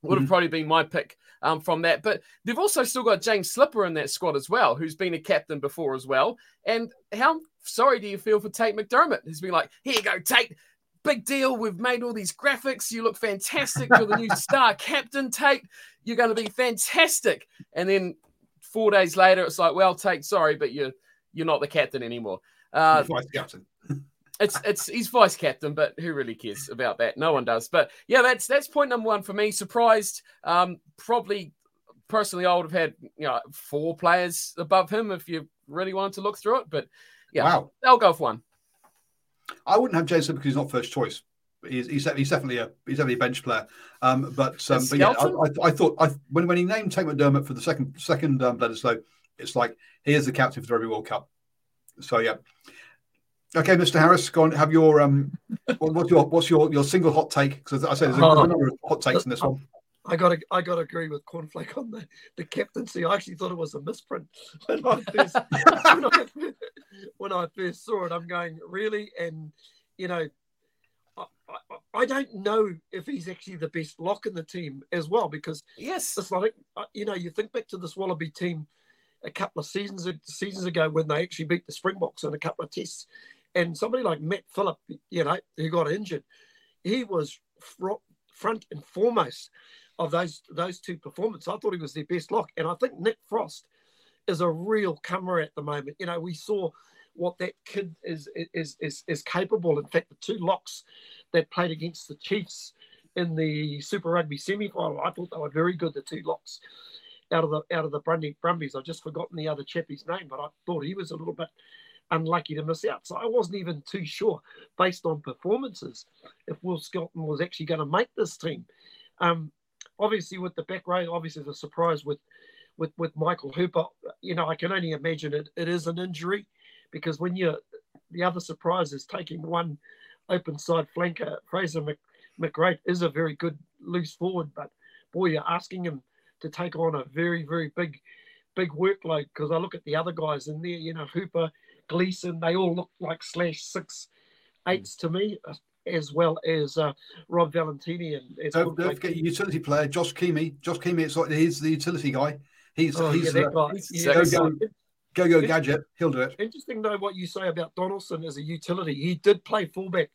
would have Mhm. probably been my pick um, from that. But they've also still got James Slipper in that squad as well, who's been a captain before as well. And how sorry do you feel for Tate McDermott? Who's been like, here you go, Tate. Big deal. We've made all these graphics. You look fantastic. You're the new [laughs] star captain, Tate. You're going to be fantastic. And then four days later, it's like, well, Tate, sorry, but you're you're not the captain anymore. Uh, Vice captain. [laughs] it's it's he's vice captain, but who really cares about that? No one does. But yeah, that's that's point number one for me. Surprised. Um, probably personally, I would have had you know four players above him if you really wanted to look through it. But yeah, Wow. I'll go for one. I wouldn't have Jason because he's not first choice. He's, he's, he's definitely a he's definitely a bench player. Um, but um, but yeah, I, I, I thought I, when when he named Tate McDermott for the second second um, Bledisloe, it's like he is the captain for the Rugby World Cup. So yeah. Okay, Mr. Harris, go on. Have your um, [laughs] what, what's your what's your your single hot take? Because I said there's a, there's a number of hot takes in this one. I got to I got to agree with Cornflake on the, the captaincy. I actually thought it was a misprint when I first when I, when I first saw it. I'm going really, and you know, I, I, I don't know if he's actually the best lock in the team as well because Yes, it's like uh, you know you think back to this Wallaby team a couple of seasons seasons ago when they actually beat the Springboks in a couple of tests, and somebody like Matt Philip, you know, who got injured, he was fro- front and foremost of those those two performances. I thought he was their best lock, and I think Nick Frost is a real comer at the moment. You know, we saw what that kid is is is is capable. In fact, the two locks that played against the Chiefs in the Super Rugby semi-final, I thought they were very good. The two locks out of the out of the Brumbies. Brumbies. I've just forgotten the other chappie's name, but I thought he was a little bit unlucky to miss out. So I wasn't even too sure, based on performances, if Will Skelton was actually going to make this team. Um, obviously, with the back row, obviously the surprise with with with Michael Hooper. You know, I can only imagine it. It is an injury because when you're the other surprise is taking one open side flanker. Fraser Mc, McReight is a very good loose forward, but boy, you're asking him to take on a very, very big, big workload. Because I look at the other guys in there, you know, Hooper, Gleeson, they all look like slash six eights to me, uh, as well as uh, Rob Valetini and as Don't, don't forget your utility player, Josh Kemeny. Josh Kemeny, it's like he's the utility guy. He's Oh, he's uh, he's Yeah, sexy. so- go go gadget. He'll do it. Interesting though what you say about Donaldson as a utility. He did play fullback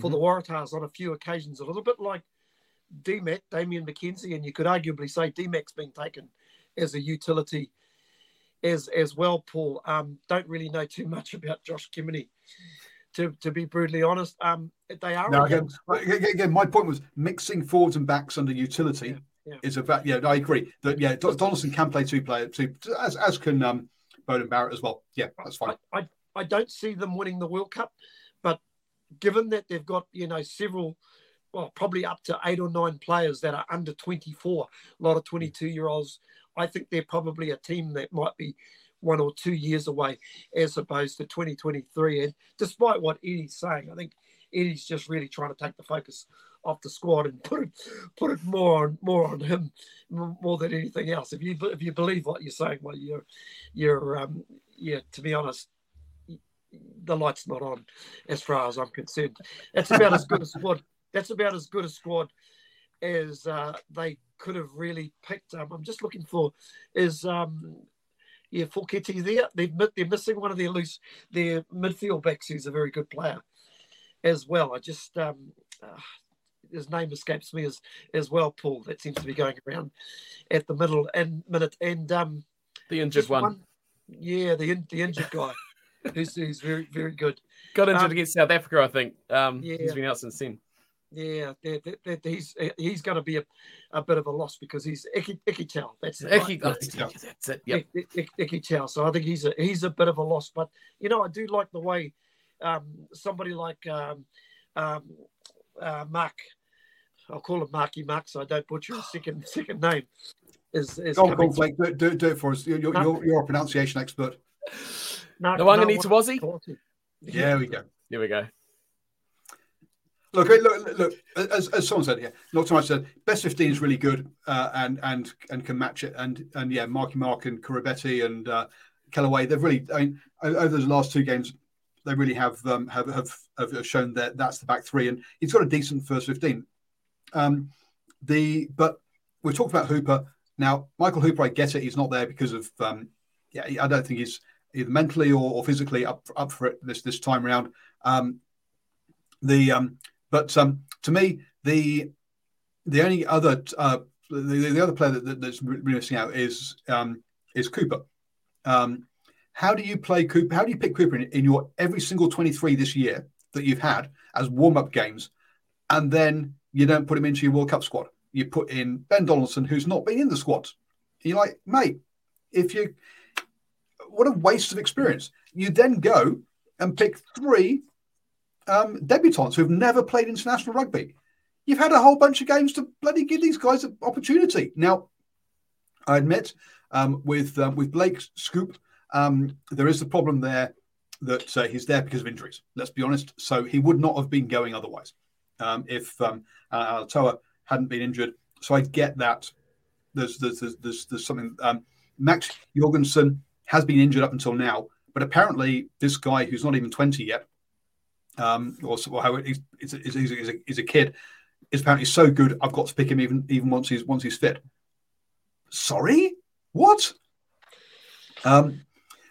for the Waratahs on a few occasions, a little bit like DMAC, Damian McKenzie, and you could arguably say DMAC's been taken as a utility as as well, Paul. Um, don't really know too much about Josh Kemeny, to, to be brutally honest. Um, they are No, again, again, again, my point was mixing forwards and backs under utility Yeah, yeah. is a fact. Yeah, I agree that yeah, Don- Donaldson can play two player two as as can um Beauden Barrett as well. Yeah, that's fine. I, I, I don't see them winning the World Cup, But given that they've got you know several, well, probably up to eight or nine players that are under 24, a lot of 22 year olds, I think they're probably a team that might be one or two years away as opposed to 2023. And despite what Eddie's saying, I think Eddie's just really trying to take the focus off the squad and put it put it more on more on him more than anything else. If you if you believe what you're saying, well, you're you're um, yeah. To be honest, the light's not on as far as I'm concerned. That's about as good a squad. That's about as good a squad as uh, they could have really picked. Um, I'm just looking for is um, yeah, Foketi there. They've, they're missing one of their loose their midfield backs who's a very good player as well. I just um, uh, his name escapes me as as well, Paul. That seems to be going around at the middle and minute and um the injured one. one. Yeah, the the injured guy. [laughs] who's, who's very very good. Got injured um, against South Africa, I think. Um, yeah, he's been out since then. Yeah, they're, they're, they're, he's he's going to be a, a bit of a loss because he's Icky, Ikitau. That's it. Icky, right? that's, that's it. Yep. Icky, Ikitau. So I think he's a he's a bit of a loss. But you know, I do like the way um, somebody like um, um, uh, Mark, I'll call him Marky Mark, so I don't butcher his second [sighs] second name. Is, is go on, go Blake, do, do, do, it for us. You're, you're, you're, a pronunciation expert. No, no one no, to Wazzy. Yeah, we go. Here we go. Look, look, look. As, as someone said, yeah, not too much said. Best fifteen is really good, uh, and and and can match it. And and yeah, Marky Mark and Koroibete and uh, Kellaway, they've really. I mean, over those last two games, they really have um, have, have, have shown that that's the back three, and he's got a decent first fifteen. Um, the but we talked about Hooper now. Michael Hooper, I get it. He's not there because of um, yeah. I don't think he's either mentally or, or physically up up for it this this time around. Um, the um, but um, to me the the only other uh, the, the other player that, that's really missing out is um, is Cooper. Um, how do you play Cooper? How do you pick Cooper in, in your every single 23 this year that you've had as warm up games, and then you don't put him into your World Cup squad? You put in Ben Donaldson, who's not been in the squad. You're like, mate, if you, what a waste of experience. You then go and pick three um, debutants who've never played international rugby. You've had a whole bunch of games to bloody give these guys an opportunity. Now, I admit, um, with um, with Blake Schoupp, um, there is the problem there that uh, he's there because of injuries. Let's be honest. So he would not have been going otherwise um, if um, uh, Alatoa hadn't been injured. So I get that. There's there's there's, there's, there's something. Um, Max Jorgensen has been injured up until now, but apparently this guy who's not even 20 yet, um, or, or how he's, he's, he's, he's, a, he's a kid, is apparently so good. I've got to pick him even even once he's once he's fit. Sorry, what? Um,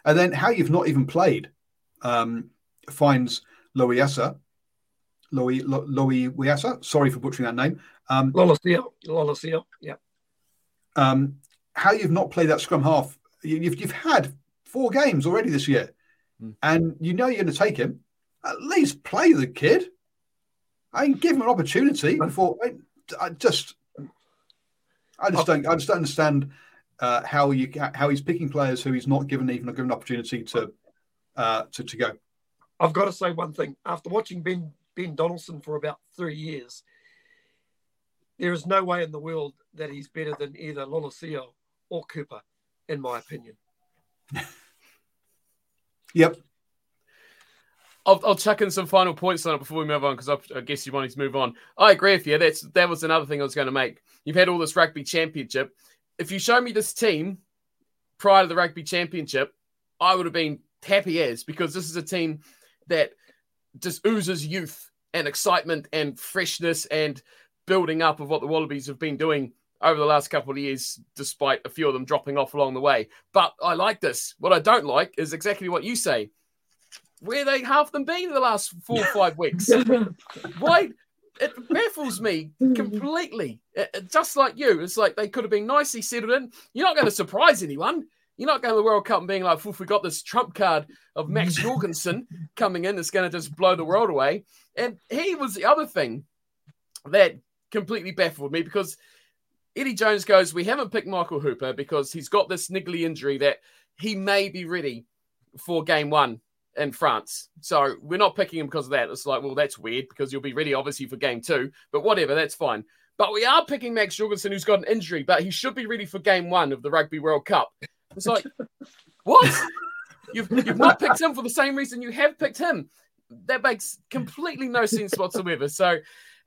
and then how you've not even played um, finds Loiasa. Loie Loiasa. Sorry for butchering that name. Um. Lolosio. Yeah. Um, how you've not played that scrum half. You've, you've had four games already this year, mm. and you know you're going to take him. At least play the kid. I mean, give him an opportunity before. I, I just, I just don't. I just don't understand uh, how you how he's picking players who he's not given even a given opportunity to uh, to to go. I've got to say one thing. After watching Ben Ben Donaldson for about three years, there is no way in the world that he's better than either Lolosio or Cooper, in my opinion. [laughs] yep. I'll, I'll chuck in some final points on it before we move on because I, I guess you wanted to move on. I agree with you. That's that was another thing I was going to make. You've had all this rugby championship if you show me this team prior to the rugby championship, I would have been happy as because this is a team that just oozes youth and excitement and freshness and building up of what the Wallabies have been doing over the last couple of years, despite a few of them dropping off along the way. But I like this. What I don't like is exactly what you say. Where they half them been in the last four or five weeks? [laughs] Why? it baffles me completely. It, it, just like you, it's like they could have been nicely settled in. You're not going to surprise anyone. You're not going to the World Cup and being like, "If we got this trump card of Max [laughs] Jorgensen coming in, that's going to just blow the world away." And he was the other thing that completely baffled me because Eddie Jones goes, "We haven't picked Michael Hooper because he's got this niggly injury that he may be ready for game one in France. So we're not picking him because of that. It's like, well, that's weird because you'll be ready, obviously, for game two. But whatever, that's fine. But we are picking Max Jorgensen, who's got an injury, but he should be ready for game one of the Rugby World Cup. It's like, what? You've, you've not picked him for the same reason you have picked him. That makes completely no sense whatsoever. So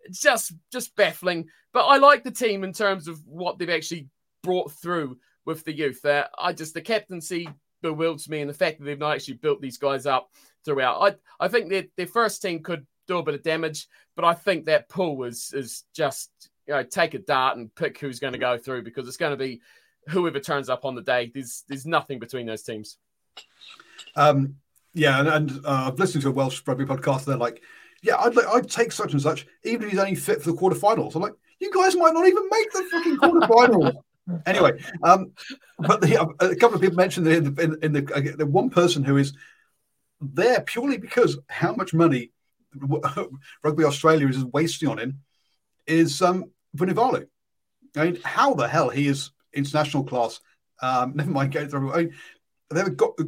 it's just just baffling. But I like the team in terms of what they've actually brought through with the youth. Uh, I just the captaincy bewilders me, and the fact that they've not actually built these guys up throughout. I I think their their first team could do a bit of damage, but I think that pool is is just you know take a dart and pick who's going to go through because it's going to be whoever turns up on the day. There's there's nothing between those teams. Um, yeah, and, and uh, I've listened to a Welsh rugby podcast. They're like, yeah, I'd like I'd take such and such, even if he's only fit for the quarterfinals. I'm like, you guys might not even make the fucking quarterfinals. [laughs] anyway, um, but the, a couple of people mentioned in the, in, in the, uh, the one person who is there purely because how much money [laughs] Rugby Australia is wasting on him is um, Vunivalu. I mean, how the hell he is international class? Um, [laughs] never mind going through. I mean, they've got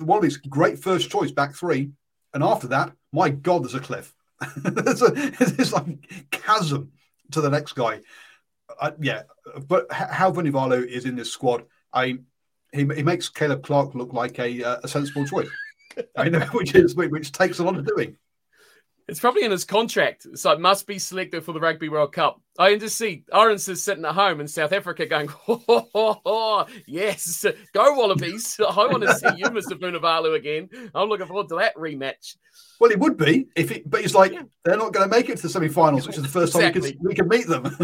one of these great first choice back three, and after that, my God, there's a cliff. [laughs] there's a there's like chasm to the next guy. Uh, yeah, but how Vunivalu is in this squad, I he, he makes Caleb Clarke look like a, uh, a sensible choice. I know, [laughs] which is which takes a lot of doing. It's probably in his contract. So it must be selected for the Rugby World Cup. I can just see is sitting at home in South Africa going, oh, oh, oh, yes, go Wallabies. [laughs] I want to see you, Mr. Vunivalu, again. I'm looking forward to that rematch. Well, it would be if it, but it's like yeah. they're not going to make it to the semi-finals, which is the first exactly. time we can, we can meet them.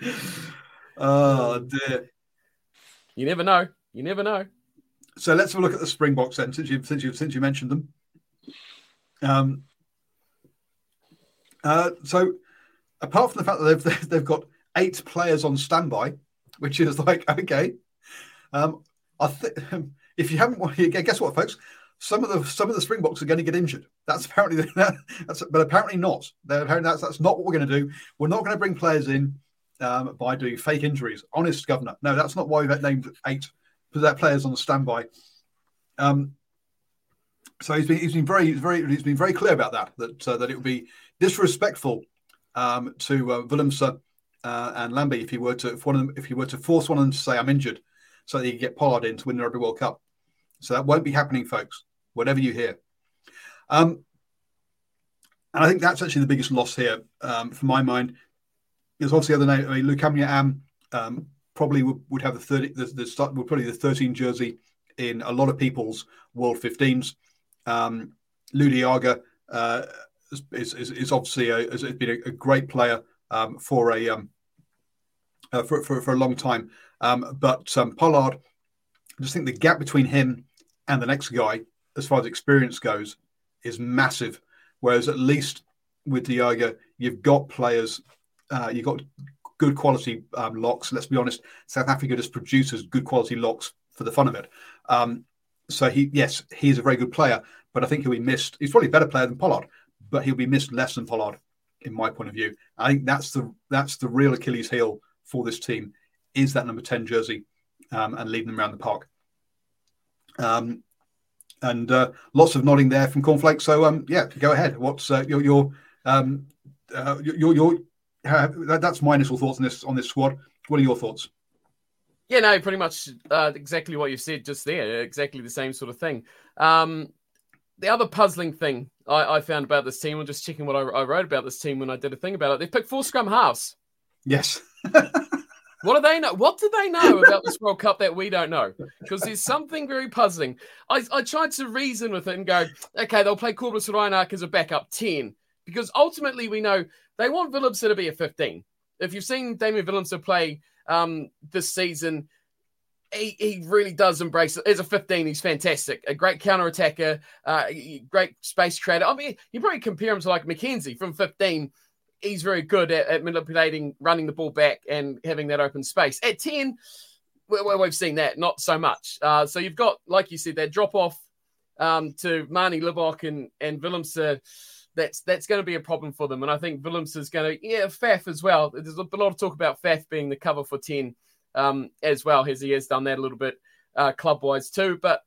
[laughs] oh dear! You never know. You never know. So let's have a look at the Springboks then, since you've, since you've, since you mentioned them. Um. Uh, so, apart from the fact that [laughs] they've they've got eight players on standby, which is like [laughs] okay, um, I think [laughs] if you haven't, guess what, folks? some of the some of the Springboks are going to get injured. That's apparently that's but apparently not. They're apparently that's that's not what we're going to do. We're not going to bring players in um, by doing fake injuries. Honest governor. No, that's not why we've named eight players on standby. Um, so he's been he's been very very he's been very clear about that that uh, that it would be disrespectful um, to uh, uh, and Lambie if he were to if one of them if he were to force one of them to say I'm injured so that he could get Pollard in to win the Rugby World Cup. So that won't be happening, folks whatever you hear. Um, and I think that's actually the biggest loss here, um, for my mind. Is obviously the other night, I mean, Lukhanyo Am um, probably would, would, have the 30, the, the start, would probably the 13 jersey in a lot of people's World 15s. Um, Lood de Jager uh, is, is, is, obviously a, has been a, a great player um, for a um, uh, for, for, for, a long time. Um, but um, Pollard, I just think the gap between him and the next guy as far as experience goes, is massive. Whereas at least with de Jager, you've got players, uh, you've got good quality um, locks. Let's be honest, South Africa just produces good quality locks for the fun of it. Um, so he, yes, he's a very good player, but I think he'll be missed. He's probably a better player than Pollard, but he'll be missed less than Pollard, in my point of view. I think that's the that's the real Achilles heel for this team is that number ten jersey um, and leading them around the park. Um, and uh, lots of nodding there from Cornflake. So um, yeah, go ahead. What's uh, your your um, uh, your your that's my initial thoughts on this on this squad. What are your thoughts? Yeah, no, pretty much uh, exactly what you said just there. Exactly the same sort of thing. Um, the other puzzling thing I, I, found about this team, I'm just checking what I, I, wrote about this team when I did a thing about it. They picked four scrum halves. Yes. [laughs] What do they know? What do they know about this World Cup that we don't know? Because there's something very puzzling. I, I tried to reason with it and go, okay, they'll play Cobus Reinach as a backup 10. Because ultimately we know they want Willemse to be a 15. If you've seen Damian Willemse play um, this season, he, he really does embrace it. As a 15, he's fantastic. A great counter attacker, uh, great space creator. I mean, you probably compare him to like McKenzie from 15 he's very good at, at, manipulating, running the ball back, and having that open space. At 10, well, we've seen that, not so much. Uh, so you've got, like you said, that drop off um, to Manie Libbok and, and Willemse. That's that's going to be a problem for them. And I think Willemse is going to, yeah, Faf as well. There's a lot of talk about Faf being the cover for 10 um, as well, as he has done that a little bit uh, club wise too. But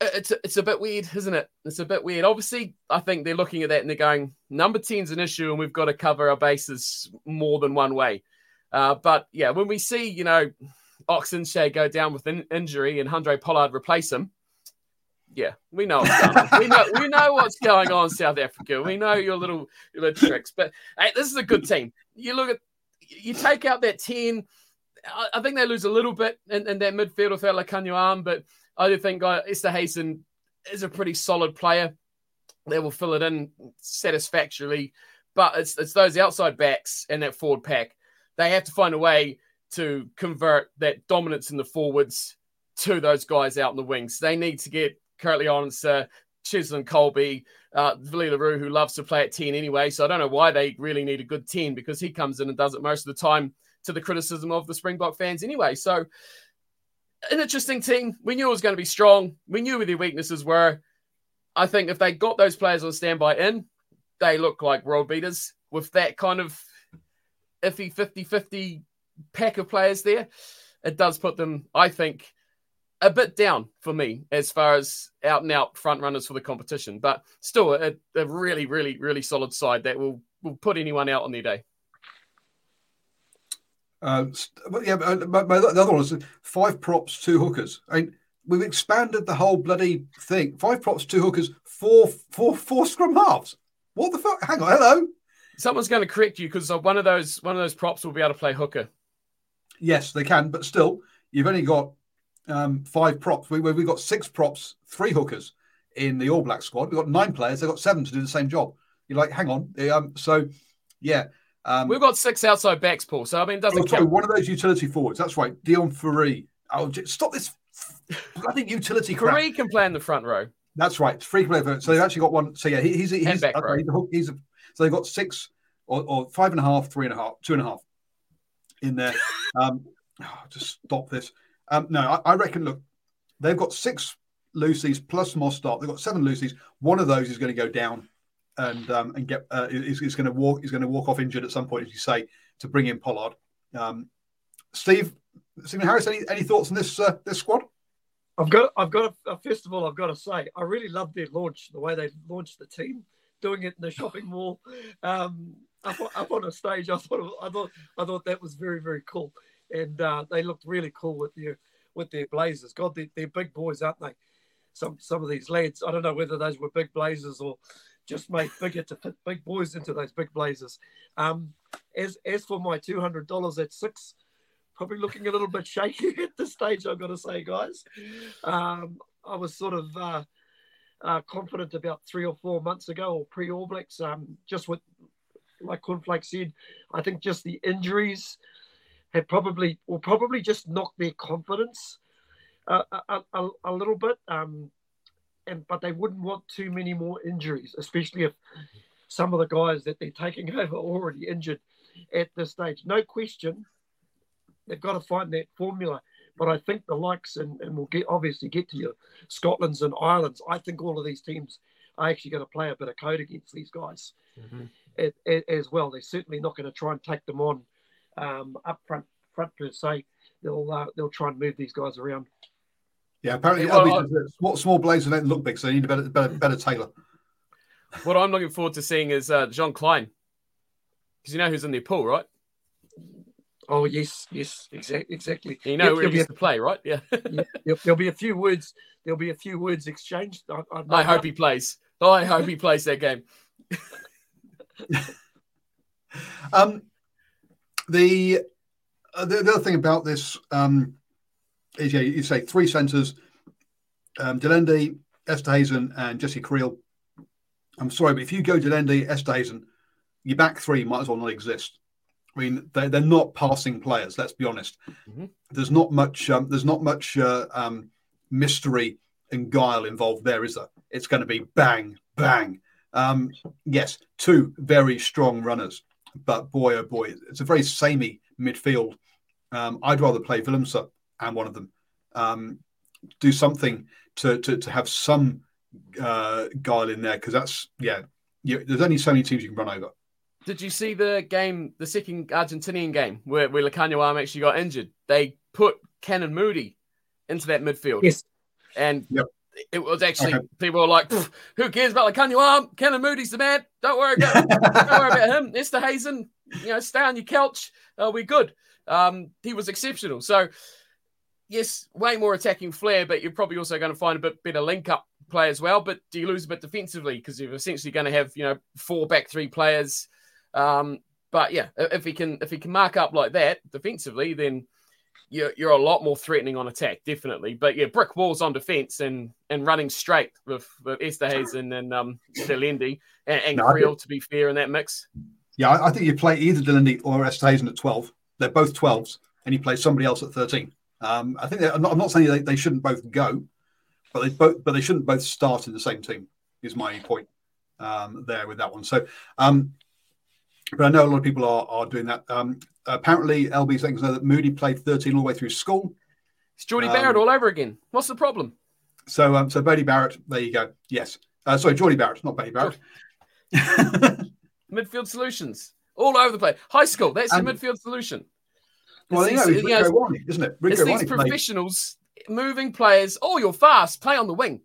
it's it's a bit weird, isn't it? It's a bit weird. Obviously, I think they're looking at that and they're going, number 10's an issue, and we've got to cover our bases more than one way. Uh, but yeah, when we see, you know, Ox Nché go down with an injury and Handré Pollard replace him, yeah, we know we know we know what's going on South Africa. We know your little your little tricks. But hey, this is a good team. You look at you take out that 10. I, I think they lose a little bit in, in that midfield without Lukhanyo but I do think uh, Esterhuizen is a pretty solid player. They will fill it in satisfactorily. But it's it's those outside backs and that forward pack. They have to find a way to convert that dominance in the forwards to those guys out in the wings. They need to get currently on uh, Cheslin Kolbe, uh, Roux, who loves to play at 10 anyway. So I don't know why they really need a good 10 because he comes in and does it most of the time to the criticism of the Springbok fans anyway. So an interesting team. We knew it was going to be strong. We knew where their weaknesses were. I think if they got those players on standby in, they look like world beaters with that kind of iffy 50 50 pack of players there. It does put them, I think, a bit down for me as far as out and out front runners for the competition, but still a, a really, really, really solid side that will, will put anyone out on their day. Uh, but yeah, my, my, the other one is five props, two hookers. I mean, we've expanded the whole bloody thing. Five props, two hookers, four, four, four scrum halves. What the fuck? Hang on, hello. Someone's going to correct you because one of those one of those props will be able to play hooker. Yes, they can, but still, you've only got um, five props. We, we've got six props, three hookers in the All Black squad. We've got nine players. They've got seven to do the same job. You're like, hang on. Um, so, yeah, um, We've got six outside backs, Paul. So I mean, it doesn't count. One of those utility forwards. That's right, Deon Fourie. Oh, stop this bloody utility crap. Can play in the front row. That's right. Free play. So they've actually got one. So yeah, he's he's, he's, okay, row. he's a, so they've got six or, or, five and a half, three and a half, two and a half in there. [laughs] um, oh, just stop this. Um, no, I, I reckon. Look, they've got six Lucy's plus Mostert. They've got seven Lucy's. One of those is going to go down and um, and get uh, is, is going to walk is going to walk off injured at some point, as you say, to bring in Pollard. Um, Steve, Stephen Harris, any any thoughts on this uh, this squad? I've got I've got a, first of all I've got to say I really loved their launch, the way they launched the team, doing it in the shopping mall, um, up, up on a stage. I thought I thought I thought that was very very cool, and uh, they looked really cool with their with their blazers. God, they're, they're big boys, aren't they? Some some of these lads. I don't know whether those were big blazers or just made bigger to fit big boys into those big blazers. Um, as as for my two hundred dollars at six, probably looking a little bit shaky [laughs] at this stage. I've got to say, guys, um, I was sort of uh, uh, confident about three or four months ago, or pre All Blacks. Um, just with like Cornflake said, I think just the injuries had probably will probably just knock their confidence uh, a, a, a, little bit. Um, and but they wouldn't want too many more injuries, especially if some of the guys that they're taking [laughs] over are already injured at this stage. No question, they've got to find that formula. But I think the likes, and, and we'll get obviously get to your Scotland's and Ireland's. I think all of these teams are actually going to play a bit of code against these guys mm-hmm. as well. They're certainly not going to try and take them on um, up front, front per se. They'll uh, they'll try and move these guys around. Yeah, apparently well, small, small blades don't look big, so they need a better, better, better tailor. What I'm looking forward to seeing is uh, Jean Kleyn, because you know who's in the pool, right? Oh yes, yes, exactly, exactly. You know where he used a, to play, right? Yeah. [laughs] yeah. There'll be a few words. There'll be a few words exchanged. I, I, I hope he plays. I hope he plays that game. [laughs] um, the, uh, the the other thing about this um, is yeah, you say three centres: um, de Allende, and Jesse Kriel. I'm sorry, but if you go de Allende, Esterhuizen, your back three might as well not exist. I mean, they're, they're not passing players. Let's be honest. Mm-hmm. There's not much. Um, there's not much uh, um, mystery and guile involved there, is there? It's going to be bang, bang. Um, yes, two very strong runners, but boy, oh boy, it's a very samey midfield. Um, I'd rather play Willemse and one of them. Um, do something to, to, to have some uh, guile in there because that's, yeah, you, there's only so many teams you can run over. Did you see the game, the second Argentinian game where, where Lukhanyo actually got injured? They put Canan Moodie into that midfield. Yes. And Yep. It was actually Okay. people were like, "Who cares about the arm? Canan Moodie's the man. Don't worry about don't worry about him. [laughs] Esterhuizen, you know, stay on your couch. Uh, we're good." Um, he was exceptional. So, yes, way more attacking flair, but you're probably also going to find a bit better link up play as well. But do you lose a bit defensively because you're essentially going to have you know four back three players? Um, but yeah, if he can if he can mark up like that defensively, then you're you're a lot more threatening on attack, definitely. But yeah, brick walls on defense and and running straight with, with Esterhuizen and um de Allende and, and No, Kriel, to be fair in that mix. Yeah, I, I think you play either Delaney or Esterhuizen at 12. They're both 12s, and you play somebody else at 13. Um, I think I'm not, I'm not saying they, they shouldn't both go, but they both but they shouldn't both start in the same team. Is my point um, there with that one. So, um, but I know a lot of people are are doing that. Um, apparently, LB saying that Moodie played 13 all the way through school. It's Jordie Um, Barrett all over again. What's the problem? So, um, so Bodie Barrett, there you go. Yes, uh, sorry, Jordie Barrett, not Bodie Barrett. [laughs] Midfield solutions all over the place. High school, that's And- your midfield solution. well, It's you know, these- it's you know, Rieko Ioane, isn't it? It's Rico these Warney played. professionals moving players. Oh, you're fast. Play on the wing.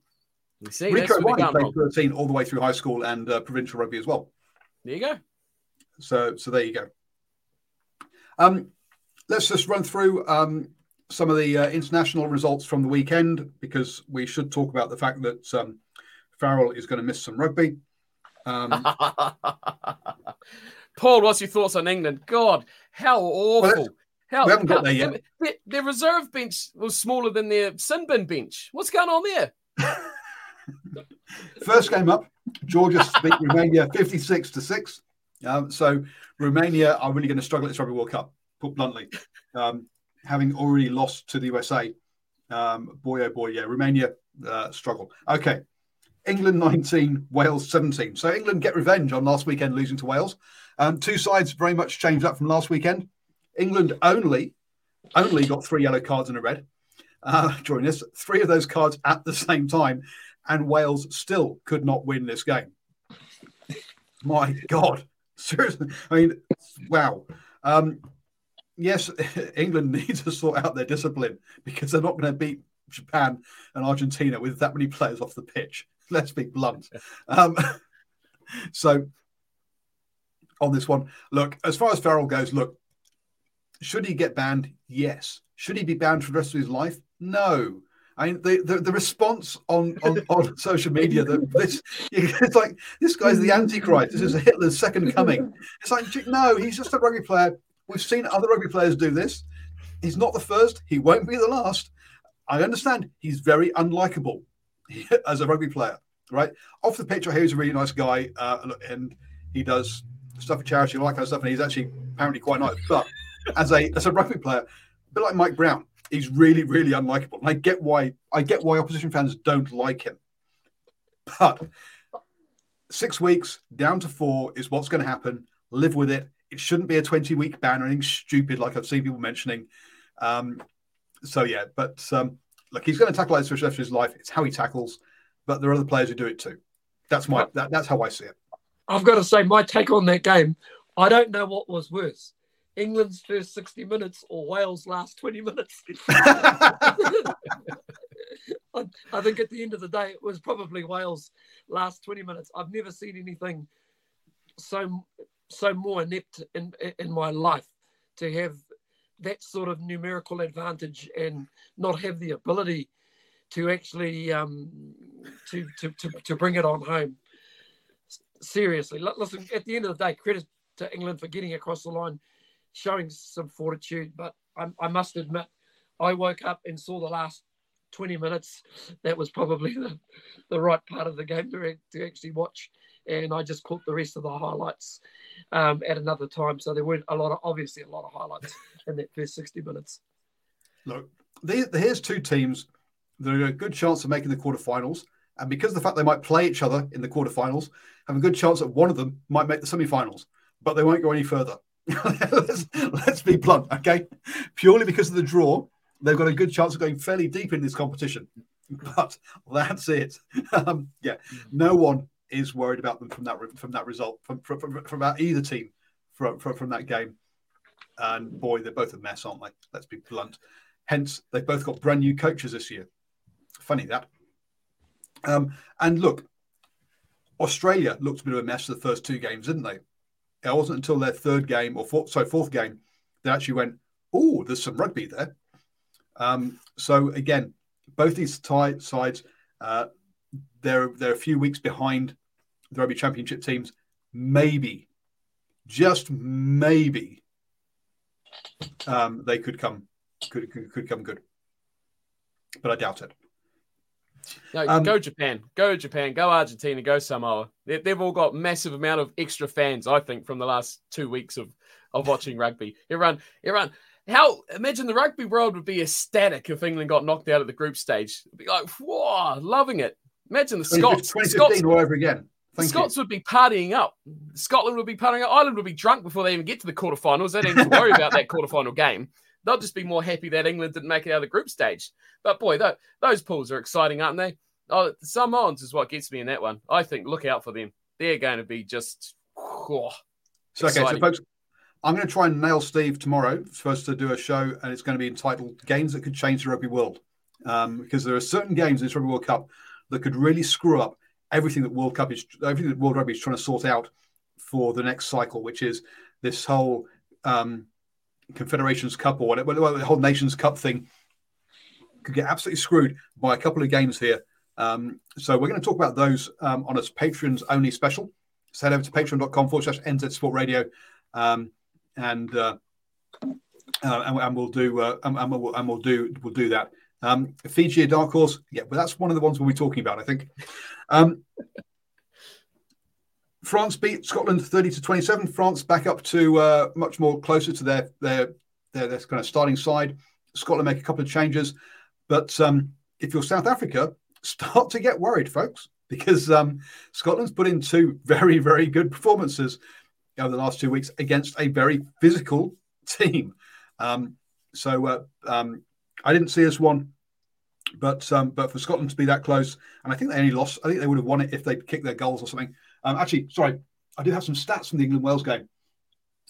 You see, Rieko Ioane played 13 all the way through high school and uh, provincial rugby as well. There you go. So, so there you go. Um, let's just run through um, some of the uh, international results from the weekend because we should talk about the fact that um, Farrell is going to miss some rugby. Um, [laughs] Paul, what's your thoughts on England? God, how awful. how, we haven't got how- there yet. Their, their reserve bench was smaller than their sin bin bench. What's going on there? [laughs] first game up, Georgia [laughs] beat Romania 56 to 6. Um, so, Romania are really going to struggle at this Rugby World Cup, put bluntly, um, having already lost to the USA. Um, boy, oh boy, yeah, Romania uh, struggle. Okay. England 19, Wales 17. So England get revenge on last weekend losing to Wales. Um, two sides very much changed up from last weekend. England only only got three yellow cards and a red uh, [laughs] during this. Three of those cards at the same time, and Wales still could not win this game. My God, seriously. I mean, wow. Um, yes, [laughs] England [laughs] needs to sort out their discipline because they're not going to beat Japan and Argentina with that many players off the pitch. [laughs] Let's be blunt. Um, so, on this one, look, as far as Farrell goes, look, should he get banned? Yes. Should he be banned for the rest of his life? No. I mean, the, the, the response on, on, on [laughs] social media that this it's like this guy's the antichrist. This is Hitler's second coming. It's like no, he's just a rugby player. We've seen other rugby players do this. He's not the first. He won't be the last. I understand he's very unlikable [laughs] as a rugby player, right? Off the pitch, I hear he's a really nice guy, uh, and he does stuff for charity, and all that kind of stuff, and he's actually apparently quite nice. But as a as a rugby player, a bit like Mike Brown, he's really really unlikable. And I get why I get why opposition fans don't like him. But six weeks down to four is what's going to happen. Live with it. It shouldn't be a twenty week ban or anything stupid like I've seen people mentioning. Um, so yeah, but um, look, he's going to tackle this for the rest of his life. It's how he tackles, but there are other players who do it too. That's my that, that's how I see it. I've got to say, my take on that game, I don't know what was worse England's first 60 minutes or Wales' last 20 minutes. [laughs] I, think at the end of the day, it was probably Wales' last 20 minutes. I've never seen anything so so more inept in, in my life to have that sort of numerical advantage and not have the ability to actually um, to, to, to, to bring it on home seriously. Listen, at the end of the day, credit to England for getting across the line, showing some fortitude. But I, I must admit, I woke up and saw the last 20 minutes. That was probably the, the right part of the game to, to actually watch. And I just caught the rest of the highlights um, at another time. So there weren't a lot of, obviously, a lot of highlights in that first 60 minutes. Look, here's two teams that are a good chance of making the quarterfinals. And because of the fact they might play each other in the quarterfinals, have a good chance that one of them might make the semifinals, but they won't go any further. Let's, [laughs] let's be blunt, okay? Purely because of the draw, they've got a good chance of going fairly deep in this competition. But that's it. [laughs] Um, yeah, no one is worried about them from that from that result from from, from, from either team from, from from that game. And boy, they're both a mess, aren't they? Let's be blunt. Hence, they've both got brand new coaches this year. Funny that. Um, and look, Australia looked a bit of a mess for the first two games, didn't they? It wasn't until their third game or fourth, sorry, fourth game they actually went, "Oh, there's some rugby there." Um, so again, both these tie sides, uh, they're they're a few weeks behind the rugby championship teams. Maybe, just maybe, um, they could come could, could could come good, but I doubt it. No, Um, go Japan, go Japan, go Argentina, go Samoa. They, they've all got massive amount of extra fans, I think, from the last two weeks of of watching [laughs] rugby. Everyone, everyone, how imagine the rugby world would be ecstatic if England got knocked out of the group stage. It'd be like, whoa, loving it. Imagine the Scots. The Scots, all over again. Thank Scots would be partying up. Scotland would be partying up. Ireland would be drunk before they even get to the quarterfinals. They don't have to worry about that quarterfinal game. They'll just be more happy that England didn't make it out of the group stage. But boy, tho- those pools are exciting, aren't they? Oh, Samoans is what gets me in that one. I think look out for them. They're going to be just. So, okay, so folks, I'm going to try and nail Steve tomorrow. Supposed to do a show, and it's going to be entitled "Games That Could Change the Rugby World," um, because there are certain games in this Rugby World Cup that could really screw up everything that World Cup is, everything that World Rugby is trying to sort out for the next cycle, which is this whole um, Confederations Cup or whatever, well, the whole Nations Cup thing could get absolutely screwed by a couple of games here. Um, so we're going to talk about those um, on a Patreons only special. So head over to patreon.com forward slash NZ Sport Radio. Um, and, uh, uh, and and we'll do uh, and, and we'll, and we'll do we'll do that. Um, Fiji, a dark horse, yeah, but that's one of the ones we'll be talking about, I think. Um, France beat Scotland thirty to twenty seven. France back up to uh, much more closer to their their their, their kind of starting side. Scotland make a couple of changes, but um, if you're South Africa, [laughs] start to get worried, folks, because um, Scotland's put in two very very good performances over the last two weeks against a very physical [laughs] team. Um, so uh, um, I didn't see this one, but um, but for Scotland to be that close, and I think they only lost. I think they would have won it if they'd kicked their goals or something. Um, actually, sorry, I do have some stats from the England Wales game.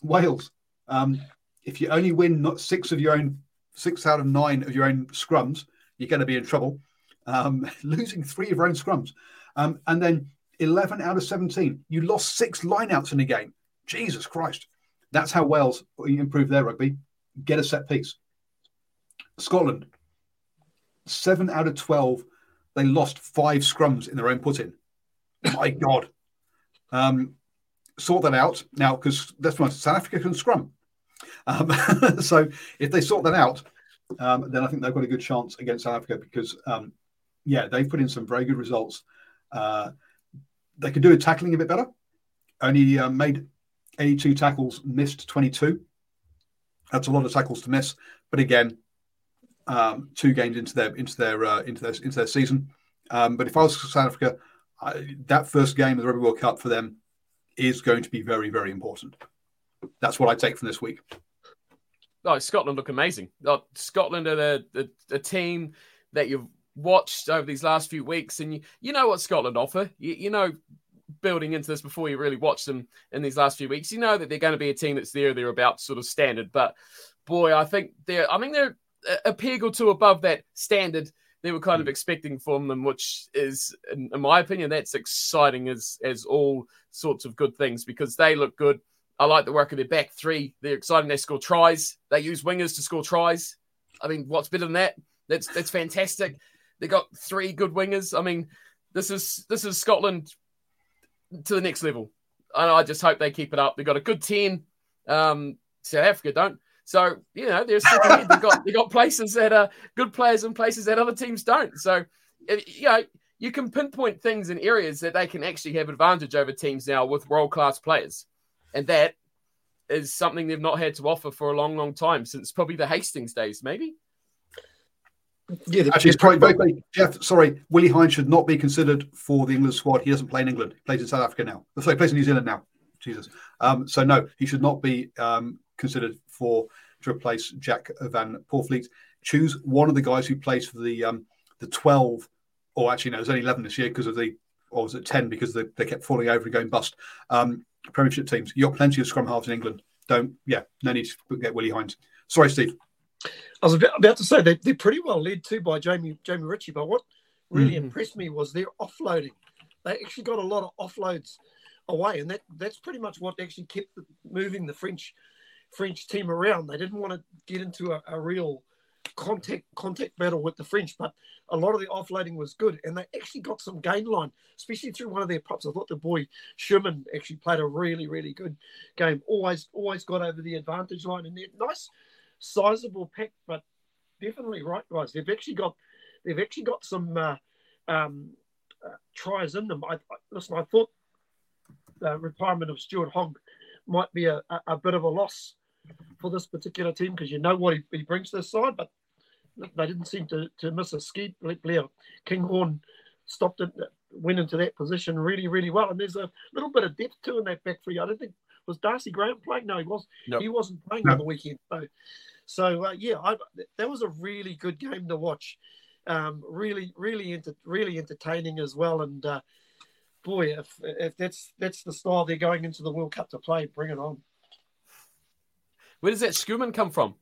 Wales, um, if you only win not six of your own, six out of nine of your own scrums, you're going to be in trouble. Um, [laughs] losing three of your own scrums, um, and then eleven out of seventeen, you lost six lineouts in a game. Jesus Christ, that's how Wales improve their rugby. Get a set piece. Scotland, seven out of 12, they lost five scrums in their own put in. My God. Um, sort that out now because that's why South Africa can scrum. Um, [laughs] so if they sort that out, um, then I think they've got a good chance against South Africa because, um, yeah, they've put in some very good results. Uh, they could do a tackling a bit better. Only uh, made 82 tackles, missed 22. That's a lot of tackles to miss. But again, um, two games into their into their uh, into their into their season. Um, but if I was South Africa, I, that first game of the Rugby World Cup for them is going to be very very important. That's what I take from this week. Oh, Scotland look amazing. Oh, Scotland are the, the, team that you've watched over these last few weeks, and you, you know what Scotland offer. You, you know, building into this before you really watch them in these last few weeks, you know that they're going to be a team that's there, they're about sort of standard. But boy, I think they're, I mean, they're a peg or two above that standard they were kind of expecting from them, which is, in, in my opinion, that's exciting as as all sorts of good things because they look good. I like the work of their back three. They're exciting. They score tries. They use wingers to score tries. I mean, what's better than that? That's that's fantastic. They got three good wingers. I mean, this is this is Scotland to the next level. And I just hope they keep it up. They've got a good ten. Um, South Africa don't. So you know they're second ahead. They've got they got places that are good players and places that other teams don't. So it- you know you can pinpoint things in areas that they can actually have advantage over teams now with world class players, and that is something they've not had to offer for a long, long time since probably the Hastings days, maybe. Yeah, Actually, it's they're quite very quickly. Jeff, sorry, Willi Heinz should not be considered for the England squad. He doesn't play in England. He plays in South Africa now. Sorry, he plays in New Zealand now. Jesus. Um, so no, he should not be um, considered for to replace Jack Van Poortvliet. Choose one of the guys who plays for the um, the twelve, or actually no, there's only eleven this year because of the, or was it ten because they, they kept falling over and going bust. Um, Premiership teams. You got plenty of scrum halves in England. Don't, yeah, no need to get Willi Heinz. Sorry, Steve. I was about, about to say they, they're pretty well led too by Jamie Jamie Ritchie, but what really Mm. impressed me was their offloading. They actually got a lot of offloads away, and that that's pretty much what actually kept moving the French French team around. They didn't want to get into a, a real contact contact battle with the French, but a lot of the offloading was good, and they actually got some gain line, especially through one of their props. I thought the boy Schoeman actually played a really really good game. Always always got over the advantage line, and they're nice, sizable pack, but definitely right, guys. They've actually got they've actually got some uh, um, uh, tries in them. I, I listen. I thought the retirement of Stuart Hogg might be a, a, a bit of a loss for this particular team because you know what he, he brings to the side, but they didn't seem to, to miss a ski. Blair Kinghorn stopped it, went into that position really, really well, and there's a little bit of depth too in that back three. I don't think was Darcy Graham playing. No, he was. No. He wasn't playing No. on the weekend. So, so uh, yeah, I, that was a really good game to watch. Um, really, really, enter, really entertaining as well. And uh, boy, if if that's that's the style they're going into the World Cup to play, bring it on. Where does that Schoeman come from?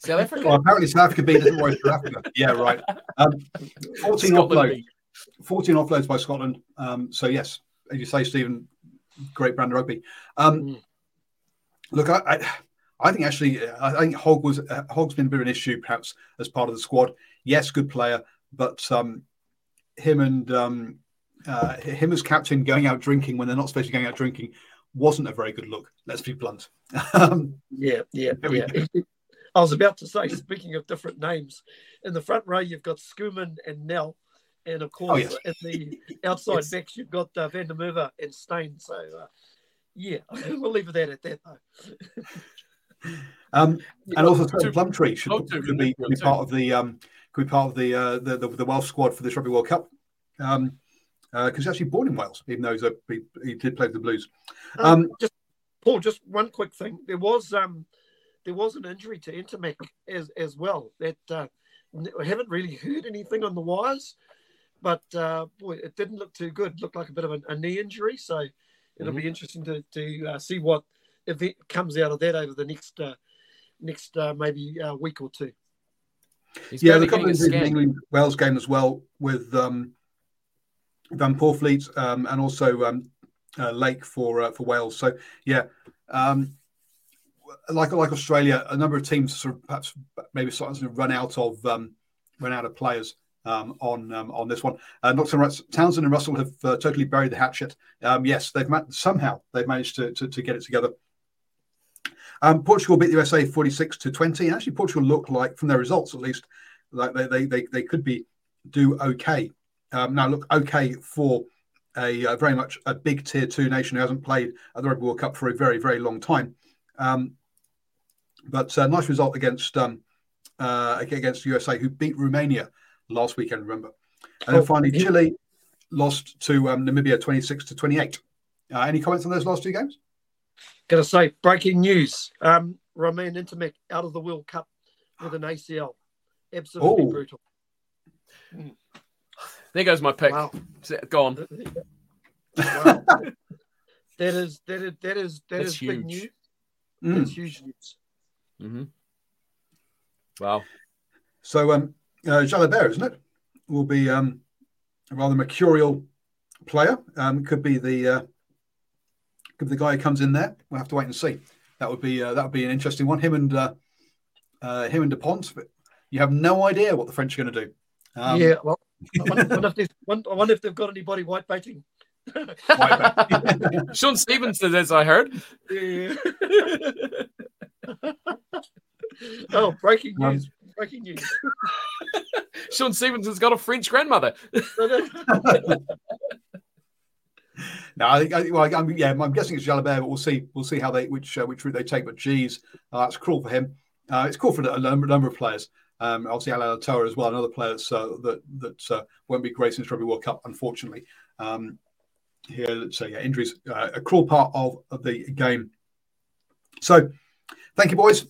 South Africa? Well, apparently South Africa beat North Africa. Yeah, right. Um, 14 Scotland offloads. beat. 14 offloads by Scotland. Um, so yes, as you say, Stephen, great brand of rugby. Um, Mm. Look, I, I, I think actually, I think Hogg was uh, Hogg's been a bit of an issue, perhaps as part of the squad. Yes, good player, but um, him and um, uh, him as captain going out drinking when they're not supposed to be going out drinking wasn't a very good look. Let's be blunt. [laughs] Yeah, yeah, yeah. [laughs] I was about to say, speaking of different names, in the front row you've got Schoeman and Nel, and of course yes. in the [laughs] outside Yes. backs you've got uh, Van der Merwe and Steyn. So uh, yeah, we'll leave it at that though. Um, and also Tony Plumtree should, oh, two could be, be part of the um, could be part of the, uh, the, the the Welsh squad for this Rugby World Cup. Um, because he's actually born in Wales, even though he's a, he, he did play for the Blues. Um, Um, just Paul, just one quick thing. There was um, there was an injury to Ntamack as as well. That uh, n- I haven't really heard anything on the wires, but uh, boy, it didn't look too good. It looked like a bit of a, a knee injury. So it'll Mm-hmm. be interesting to to uh, see what event comes out of that over the next uh, next uh, maybe uh, week or two. He's yeah, the couple of a the scan. England Wales game as well with um, Van Poortvliet um, and also um, uh, Lake for uh, for Wales. So yeah, um, like like Australia, a number of teams sort of perhaps maybe starting to run out of um, run out of players. Um, on um, on this one, uh, Russ- Townsend and Russell have uh, totally buried the hatchet. Yes, they've ma- somehow they've managed to, to, to get it together. Portugal beat the USA 46 to 20. And actually, Portugal looked like, from their results at least, like they, they, they, they could be do okay. Um, now, look, okay for a, uh very much a big tier two nation who hasn't played at the Rugby World Cup for a very, very long time. Um, but uh, nice result against um, uh, against USA, who beat Romania last weekend, remember. And then Oh, finally, yeah. Chile lost to um, Namibia 26 to 28. Uh, any comments on those last two games? Gonna say breaking news: um, Romain Ntamack out of the World Cup with an ACL. Absolutely Oh. brutal. There goes my pick. Wow. Gone. [laughs] wow. that is that is that is that That's is big huge. news. Mm. That's huge news. hmm Wow. So um, uh, Jalibert, isn't it? Will be um, a rather mercurial player. Um, could be the uh, could be the guy who comes in there. We'll have to wait and see. That would be uh, that would be an interesting one. Him and uh, uh, him and Dupont. But you have no idea what the French are going to do. Um, yeah. Well, I wonder, wonder if wonder- I wonder if they've got anybody white baiting. [laughs] Shaun Stevenson, as I heard. Yeah. [laughs] oh, breaking Um, news! breaking news. [laughs] Shaun Stevenson's got a French grandmother. No, I think I, well, I'm, yeah, I'm guessing it's Jalibert, but we'll see. We'll see how they which uh, which route they take. But geez, uh, that's cruel for him. Uh, it's cool for a number, number of players. Um, obviously, Alan Toa as well, another player that's, uh, that that uh, won't be great since Rugby World Cup, unfortunately. Um, here, let's say yeah, injuries, uh, a cruel part of, of the game. So, thank you, boys.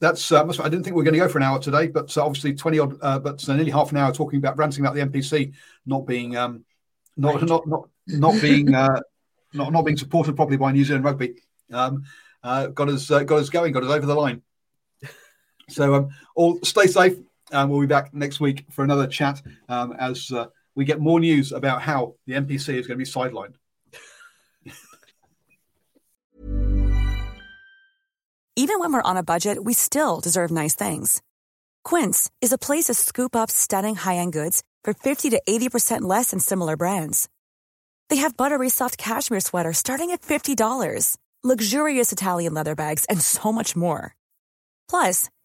That's uh, I didn't think we were going to go for an hour today, but uh, obviously twenty odd, uh, but nearly half an hour talking about ranting about the NPC not being um, not not not not being uh, not not being supported properly by New Zealand rugby. Um, uh, got us uh, got us going, got us over the line. So, um, all stay safe, and we'll be back next week for another chat um, as uh, we get more news about how the NPC is going to be sidelined. Even when we're on a budget, we still deserve nice things. Quince is a place to scoop up stunning high end goods for 50 to 80% less than similar brands. They have buttery soft cashmere sweaters starting at $50, luxurious Italian leather bags, and so much more. Plus,